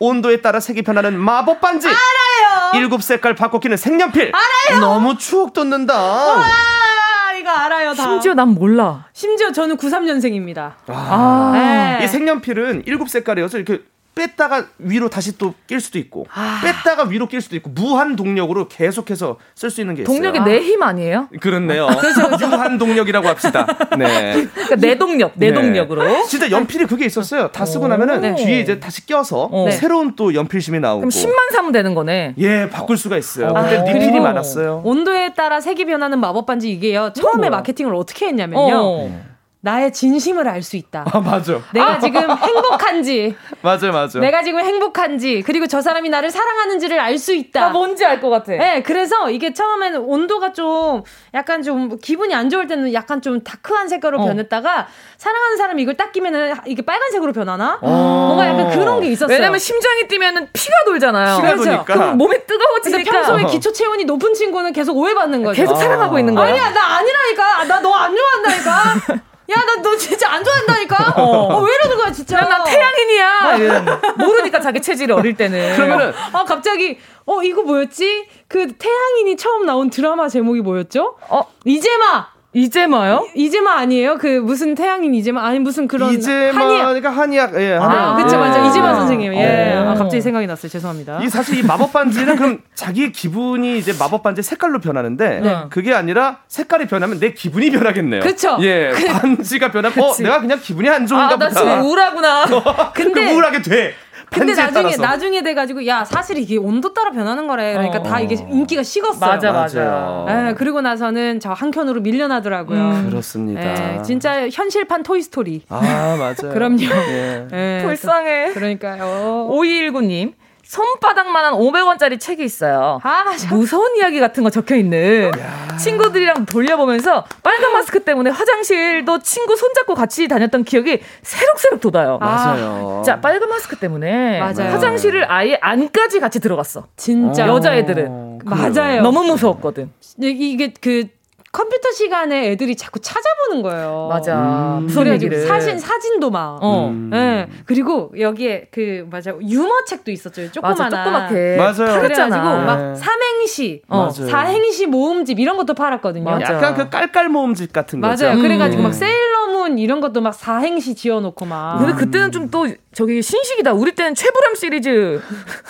[SPEAKER 4] 온도에 따라 색이 변하는 마법 반지. 알아요. 일곱 색깔 바꿔 끼는 색연필. 알아요. 너무 추억 돋는다.
[SPEAKER 1] 아 이거 알아요 다.
[SPEAKER 5] 심지어 난 몰라.
[SPEAKER 1] 심지어 저는 93년생입니다.
[SPEAKER 5] 아.
[SPEAKER 1] 네.
[SPEAKER 4] 이 색연필은 일곱 색깔이어서 이렇게 뺐다가 위로 다시 또 낄 수도 있고 뺐다가 위로 낄 수도 있고 무한 동력으로 계속해서 쓸 수 있는 게 있어요.
[SPEAKER 5] 동력이 내 힘 아니에요?
[SPEAKER 4] 그렇네요. 무한 동력이라고 합시다. 네.
[SPEAKER 5] 그러니까 내 동력, 내
[SPEAKER 4] 네.
[SPEAKER 5] 동력으로.
[SPEAKER 4] 진짜 연필이 그게 있었어요. 다 쓰고 나면은
[SPEAKER 5] 네.
[SPEAKER 4] 뒤에 이제 다시 껴서
[SPEAKER 5] 네.
[SPEAKER 4] 새로운 또 연필심이 나오고.
[SPEAKER 5] 그럼 10만 사면 되는 거네.
[SPEAKER 4] 예, 바꿀 수가 있어요.
[SPEAKER 5] 아,
[SPEAKER 4] 그때 리필이 많았어요.
[SPEAKER 1] 온도에 따라 색이 변하는 마법 반지 이게요. 처음에
[SPEAKER 5] 뭐야?
[SPEAKER 1] 마케팅을 어떻게 했냐면요.
[SPEAKER 5] 어.
[SPEAKER 1] 나의 진심을 알 수 있다.
[SPEAKER 4] 아, 맞아.
[SPEAKER 1] 내가 지금 행복한지,
[SPEAKER 4] 맞아, 맞아.
[SPEAKER 1] 내가 지금 행복한지, 그리고 저 사람이 나를 사랑하는지를 알 수 있다.
[SPEAKER 5] 나 뭔지 알 것 같아.
[SPEAKER 1] 네, 그래서 이게 처음에는 온도가 좀 약간 좀 기분이 안 좋을 때는 약간 좀 다크한 색깔로
[SPEAKER 5] 어.
[SPEAKER 1] 변했다가 사랑하는 사람이 이걸 딱 끼면은 이게 빨간색으로 변하나?
[SPEAKER 4] 어.
[SPEAKER 1] 뭔가 약간 그런 게 있었어요.
[SPEAKER 5] 왜냐면 심장이 뛰면은 피가 돌잖아요.
[SPEAKER 4] 피가
[SPEAKER 1] 그렇죠.
[SPEAKER 4] 도니까.
[SPEAKER 5] 그럼 몸이 뜨거워지니까
[SPEAKER 1] 평소에
[SPEAKER 4] 어.
[SPEAKER 1] 기초 체온이 높은 친구는 계속 오해받는 거죠.
[SPEAKER 5] 계속 사랑하고 있는 거야.
[SPEAKER 1] 아니야, 나 아니라니까. 나 너 안 좋아한다니까. 야, 나 너 진짜 안 좋아한다니까. 어. 왜 이러는 거야, 진짜.
[SPEAKER 5] 그냥 나 태양인이야. 모르니까 자기 체질이 어릴 때는.
[SPEAKER 4] 그러면은
[SPEAKER 1] 아, 갑자기, 어, 이거 뭐였지? 그 태양인이 처음 나온 드라마 제목이 뭐였죠?
[SPEAKER 5] 어
[SPEAKER 1] 이제마!
[SPEAKER 5] 이제마요?
[SPEAKER 1] 이제마 아니에요? 그 무슨 태양인 이제마? 아니, 무슨 그런.
[SPEAKER 4] 이제
[SPEAKER 1] 한의학.
[SPEAKER 4] 그러니까 한의학 예,
[SPEAKER 1] 아,
[SPEAKER 4] 한의학.
[SPEAKER 1] 그쵸,
[SPEAKER 4] 예.
[SPEAKER 1] 맞아. 이제마 선생님. 예.
[SPEAKER 5] 어.
[SPEAKER 1] 아, 갑자기 생각이 났어요. 죄송합니다.
[SPEAKER 4] 이 사실 이 마법 반지는 그럼 자기 기분이 이제 마법 반지 색깔로 변하는데
[SPEAKER 5] 네.
[SPEAKER 4] 그게 아니라 색깔이 변하면 내 기분이 변하겠네요.
[SPEAKER 1] 그쵸.
[SPEAKER 4] 예,
[SPEAKER 1] 그-
[SPEAKER 4] 반지가 변하면 어. 내가 그냥 기분이 안 좋은가
[SPEAKER 5] 아, 나
[SPEAKER 4] 보다.
[SPEAKER 5] 지금 우울하구나.
[SPEAKER 4] 근데
[SPEAKER 1] 근데-
[SPEAKER 4] 우울하게 돼.
[SPEAKER 1] 근데 나중에
[SPEAKER 4] 따라서.
[SPEAKER 1] 나중에 돼가지고 야 사실 이게 온도 따라 변하는 거래. 그러니까
[SPEAKER 5] 어.
[SPEAKER 1] 다 이게 인기가 식었어요.
[SPEAKER 5] 맞아,
[SPEAKER 4] 맞아요.
[SPEAKER 5] 맞아.
[SPEAKER 1] 예, 그리고 나서는 저 한켠으로 밀려나더라고요.
[SPEAKER 4] 그렇습니다.
[SPEAKER 1] 예, 진짜 현실판 토이스토리.
[SPEAKER 4] 아 맞아요.
[SPEAKER 1] 그럼요.
[SPEAKER 4] 예.
[SPEAKER 1] 예,
[SPEAKER 5] 불쌍해.
[SPEAKER 1] 그러니까요.
[SPEAKER 5] 5219님. 손바닥만한 500원짜리 책이 있어요.
[SPEAKER 1] 아, 저-
[SPEAKER 5] 무서운 이야기 같은 거 적혀 있는 친구들이랑 돌려보면서 빨간 마스크 때문에 화장실도 친구 손잡고 같이 다녔던 기억이 새록새록 돋아요.
[SPEAKER 4] 맞아요.
[SPEAKER 5] 자, 빨간 마스크 때문에
[SPEAKER 1] 맞아요.
[SPEAKER 5] 화장실을 아예 안까지 같이 들어갔어.
[SPEAKER 1] 진짜
[SPEAKER 4] 어,
[SPEAKER 5] 여자애들은.
[SPEAKER 1] 맞아요.
[SPEAKER 5] 너무 무서웠거든.
[SPEAKER 1] 이게 그 컴퓨터 시간에 애들이 자꾸 찾아보는 거예요.
[SPEAKER 5] 맞아.
[SPEAKER 4] 음.
[SPEAKER 1] 그래가지고. 사진 사진도 막.
[SPEAKER 5] 어.
[SPEAKER 4] 음.
[SPEAKER 1] 예. 그리고 여기에 그 맞아 유머 책도 있었죠. 조그마한.
[SPEAKER 5] 맞아, 조그맣게.
[SPEAKER 4] 맞아요.
[SPEAKER 1] 그래가지고
[SPEAKER 5] 팔았잖아.
[SPEAKER 1] 막
[SPEAKER 4] 네.
[SPEAKER 1] 삼행시,
[SPEAKER 5] 어.
[SPEAKER 1] 사행시 모음집 이런 것도 팔았거든요.
[SPEAKER 5] 맞아.
[SPEAKER 4] 약간 그 깔깔 모음집 같은 거죠.
[SPEAKER 1] 맞아요.
[SPEAKER 5] 음.
[SPEAKER 1] 그래가지고 막
[SPEAKER 4] 음.
[SPEAKER 1] 세일 러문 이런 것도 막 사행시 지어놓고 막.
[SPEAKER 5] 근데 그때는 좀 또 저기 신식이다. 우리 때는 최불암 시리즈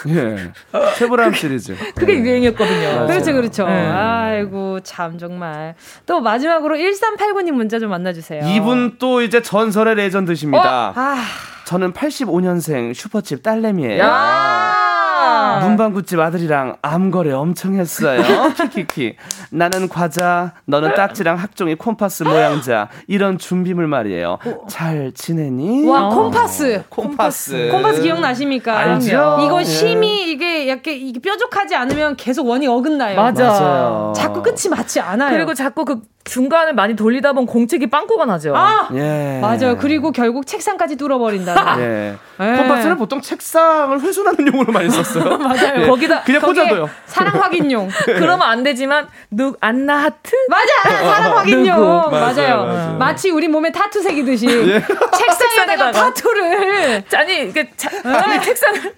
[SPEAKER 4] 예. 최불암 시리즈.
[SPEAKER 5] 그게
[SPEAKER 4] 네.
[SPEAKER 5] 유행이었거든요.
[SPEAKER 4] 맞아요.
[SPEAKER 1] 그렇죠, 그렇죠.
[SPEAKER 5] 네.
[SPEAKER 1] 아이고, 참, 정말. 또 마지막으로 1389님 문자 좀 만나주세요.
[SPEAKER 4] 이분 또 이제 전설의 레전드십니다.
[SPEAKER 1] 아,
[SPEAKER 4] 저는 85년생 슈퍼칩 딸내미예요.
[SPEAKER 5] 야!
[SPEAKER 4] 문방구집 아들이랑 암거래 엄청 했어요. 키키키. 나는 과자, 너는 딱지랑 학종이 콤파스 모양자. 이런 준비물 말이에요. 잘 지내니?
[SPEAKER 1] 와,
[SPEAKER 5] 어.
[SPEAKER 1] 콤파스.
[SPEAKER 4] 콤파스.
[SPEAKER 1] 콤파스 기억나십니까?
[SPEAKER 4] 알죠.
[SPEAKER 1] 이거
[SPEAKER 4] 예.
[SPEAKER 1] 심이 이게 약간 이게 뾰족하지 않으면 계속 원이 어긋나요.
[SPEAKER 5] 맞아.
[SPEAKER 4] 맞아요.
[SPEAKER 1] 자꾸 끝이 맞지 않아요.
[SPEAKER 5] 그리고 자꾸 그 중간을 많이 돌리다 보면 공책이 빵꾸가 나죠.
[SPEAKER 1] 아,
[SPEAKER 4] 예.
[SPEAKER 1] 맞아요. 그리고 결국 책상까지 뚫어버린다.
[SPEAKER 4] 예.
[SPEAKER 1] 예.
[SPEAKER 4] 콤파스는 보통 책상을 훼손하는 용으로 많이 썼어요.
[SPEAKER 1] 맞아요.
[SPEAKER 4] 예.
[SPEAKER 5] 거기다
[SPEAKER 4] 그냥 꽂아둬요.
[SPEAKER 1] 사랑 확인용.
[SPEAKER 5] 그러면 안 되지만 누 안나 하트
[SPEAKER 1] 맞아, 사랑 확인용.
[SPEAKER 5] 누구?
[SPEAKER 1] 맞아요.
[SPEAKER 4] 맞아요, 맞아요.
[SPEAKER 1] 마치 우리 몸에 타투 새기듯이 책상에다가
[SPEAKER 5] 책상에다가.
[SPEAKER 1] 타투를.
[SPEAKER 5] 아니 이게 자, 아니 책상을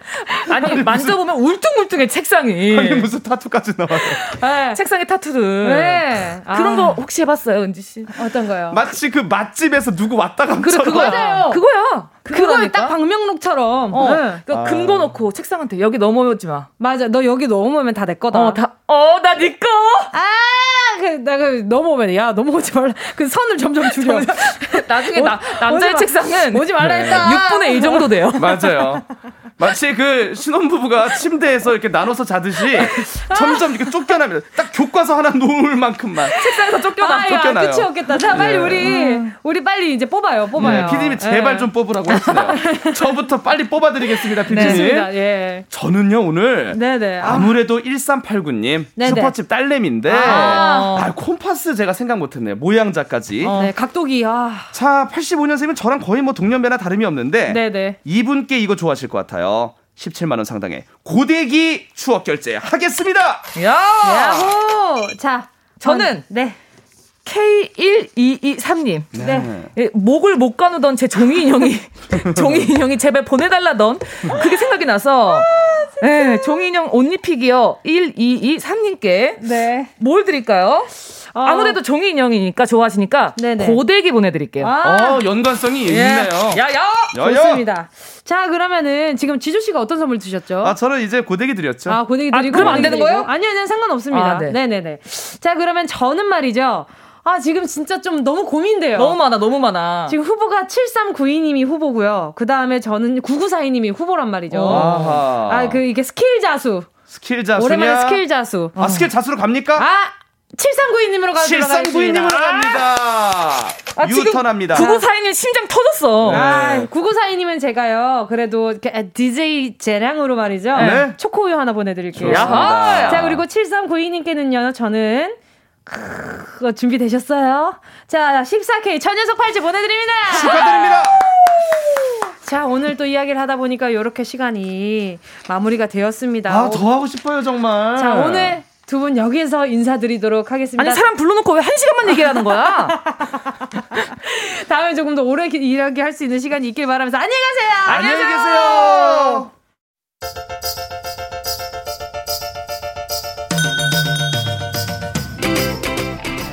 [SPEAKER 5] 아니 만져보면 울퉁불퉁해 책상이
[SPEAKER 4] 아니 무슨 타투까지 나와요.
[SPEAKER 1] 네.
[SPEAKER 5] 책상에 타투를
[SPEAKER 1] 네.
[SPEAKER 5] 그런
[SPEAKER 1] 아,
[SPEAKER 5] 거 혹시 해봤어요 은지 씨?
[SPEAKER 1] 어떤 거요?
[SPEAKER 4] 마치 그 맛집에서 누구 왔다 갔다.
[SPEAKER 1] 그래, 그거야. 맞아요.
[SPEAKER 5] 그거야
[SPEAKER 1] 그걸 딱 방명록처럼.
[SPEAKER 5] 어,
[SPEAKER 1] 네.
[SPEAKER 5] 그
[SPEAKER 4] 아.
[SPEAKER 5] 금고 넣고 책상한테 여기 넘어오지 마.
[SPEAKER 1] 맞아. 너 여기 넘어오면 다 내 거다.
[SPEAKER 5] 어, 다, 어, 나 네 거!
[SPEAKER 1] 아, 그, 나, 그, 넘어오면, 야, 넘어오지 말라. 그 선을 점점 줄여.
[SPEAKER 5] 나중에 나,
[SPEAKER 1] 오-
[SPEAKER 5] 남자의
[SPEAKER 1] 오지 마.
[SPEAKER 5] 책상은
[SPEAKER 1] 오지 말라
[SPEAKER 4] 네.
[SPEAKER 1] 했다.
[SPEAKER 5] 6분의 1 정도 돼요.
[SPEAKER 4] 맞아요. 마치 그 신혼부부가 침대에서 이렇게 나눠서 자듯이 점점 이렇게 쫓겨나면 딱 교과서 하나 놓을 만큼만.
[SPEAKER 5] 책상에서 쫓겨나.
[SPEAKER 1] 아, 야,
[SPEAKER 4] 쫓겨나요.
[SPEAKER 1] 끝이 없겠다. 자, 빨리
[SPEAKER 4] 네.
[SPEAKER 1] 우리, 우리 빨리 이제 뽑아요, 뽑아요.
[SPEAKER 4] 네, 피디님이 제발
[SPEAKER 1] 예.
[SPEAKER 4] 좀 뽑으라고 하시네요. 저부터 빨리 뽑아드리겠습니다, 피디님.
[SPEAKER 1] 좋습니다. 예.
[SPEAKER 4] 저는요 오늘
[SPEAKER 1] 네네. 아.
[SPEAKER 4] 아무래도 1389님
[SPEAKER 1] 네네.
[SPEAKER 4] 슈퍼집 딸내미인데
[SPEAKER 1] 아.
[SPEAKER 4] 아, 콤파스 제가 생각 못했네요 모양자까지
[SPEAKER 1] 네, 각도기, 아.
[SPEAKER 4] 자 85년생이면 저랑 거의 뭐 동년배나 다름이 없는데
[SPEAKER 1] 네네.
[SPEAKER 4] 이분께 이거 좋아하실 것 같아요 17만 원 상당의 고데기 추억 결제 하겠습니다
[SPEAKER 5] 야!
[SPEAKER 1] 야호! 자,
[SPEAKER 5] 저는
[SPEAKER 1] 네.
[SPEAKER 5] K1223님.
[SPEAKER 1] 네.
[SPEAKER 5] 예, 목을 못 가누던 제 종이 인형이 종이 인형이 제발 보내달라던 그게 생각이 나서 예, 종이 인형 옷 입히기요 1223님께
[SPEAKER 1] 네.
[SPEAKER 5] 뭘 드릴까요?
[SPEAKER 1] 어.
[SPEAKER 5] 아무래도 종이 인형이니까 좋아하시니까
[SPEAKER 1] 네네.
[SPEAKER 5] 고데기 보내드릴게요.
[SPEAKER 1] 아,
[SPEAKER 4] 어 연관성이
[SPEAKER 1] 예.
[SPEAKER 4] 있네요
[SPEAKER 5] 야야!
[SPEAKER 4] 여여!
[SPEAKER 1] 좋습니다. 자, 그러면은 지금 지조 씨가 어떤 선물 주셨죠?
[SPEAKER 4] 아 저는 이제 고데기 드렸죠
[SPEAKER 1] 아, 고데기
[SPEAKER 5] 아,
[SPEAKER 1] 드리고.
[SPEAKER 5] 그럼 안 되는. 거예요?
[SPEAKER 1] 아니요, 아니요, 상관없습니다.
[SPEAKER 5] 아, 네.
[SPEAKER 1] 네네네. 자, 그러면 저는 말이죠. 아, 지금 진짜 좀 너무 고민돼요.
[SPEAKER 5] 너무 많아 너무 많아.
[SPEAKER 1] 지금 후보가 7392님이 후보고요. 그 다음에 저는 9942님이 후보란 말이죠.
[SPEAKER 4] 아하.
[SPEAKER 1] 아, 그, 이게 스킬 자수.
[SPEAKER 4] 스킬 자수냐
[SPEAKER 1] 오랜만에 스킬 자수.
[SPEAKER 4] 아 스킬 자수로 갑니까?
[SPEAKER 1] 아! 7392님으로 가도록
[SPEAKER 4] 7392님으로
[SPEAKER 1] 하겠습니다.
[SPEAKER 4] 갑니다
[SPEAKER 5] 아,
[SPEAKER 4] 유턴합니다
[SPEAKER 5] 구구사인님 심장 터졌어.
[SPEAKER 4] 네.
[SPEAKER 1] 아, 9942님은 제가요, 그래도 DJ 재량으로 말이죠.
[SPEAKER 4] 네.
[SPEAKER 1] 초코우유 하나 보내드릴게요. 자, 그리고 7392님께는요, 저는, 그거 준비되셨어요? 자, 14K 천연석 팔찌 보내드립니다!
[SPEAKER 4] 축하드립니다
[SPEAKER 1] 자, 오늘 또 이야기를 하다 보니까 이렇게 시간이 마무리가 되었습니다.
[SPEAKER 4] 아 더 하고 싶어요 정말
[SPEAKER 1] 자, 오늘 두 분 여기서 인사드리도록 하겠습니다.
[SPEAKER 5] 아니 사람 불러놓고 왜 한 시간만 얘기하는 거야?
[SPEAKER 1] 다음에 조금 더 오래 이야기 할 수 있는 시간이 있길 바라면서 안녕히 가세요!
[SPEAKER 4] 안녕히 계세요.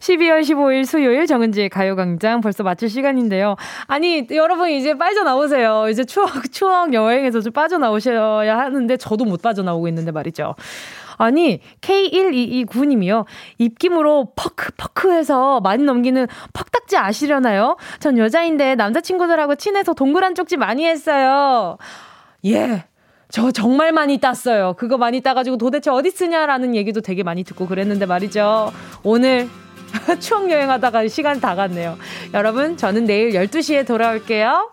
[SPEAKER 1] (12월 15일) 수요일 정은지의 가요광장 벌써 마칠 시간인데요. 아니 여러분 이제 빠져나오세요. 이제 추억 추억 여행에서 좀 빠져나오셔야 하는데 저도 못 빠져나오고 있는데 말이죠. 아니, K1229님이요. 입김으로 퍼크, 퍼크 해서 많이 넘기는 퍽딱지 아시려나요? 전 여자인데 남자친구들하고 친해서 동그란 쪽지 많이 했어요. 예. 저 정말 많이 땄어요. 그거 많이 따가지고 도대체 어디 쓰냐라는 얘기도 되게 많이 듣고 그랬는데 말이죠. 오늘 추억 여행하다가 시간 다 갔네요. 여러분, 저는 내일 12시에 돌아올게요.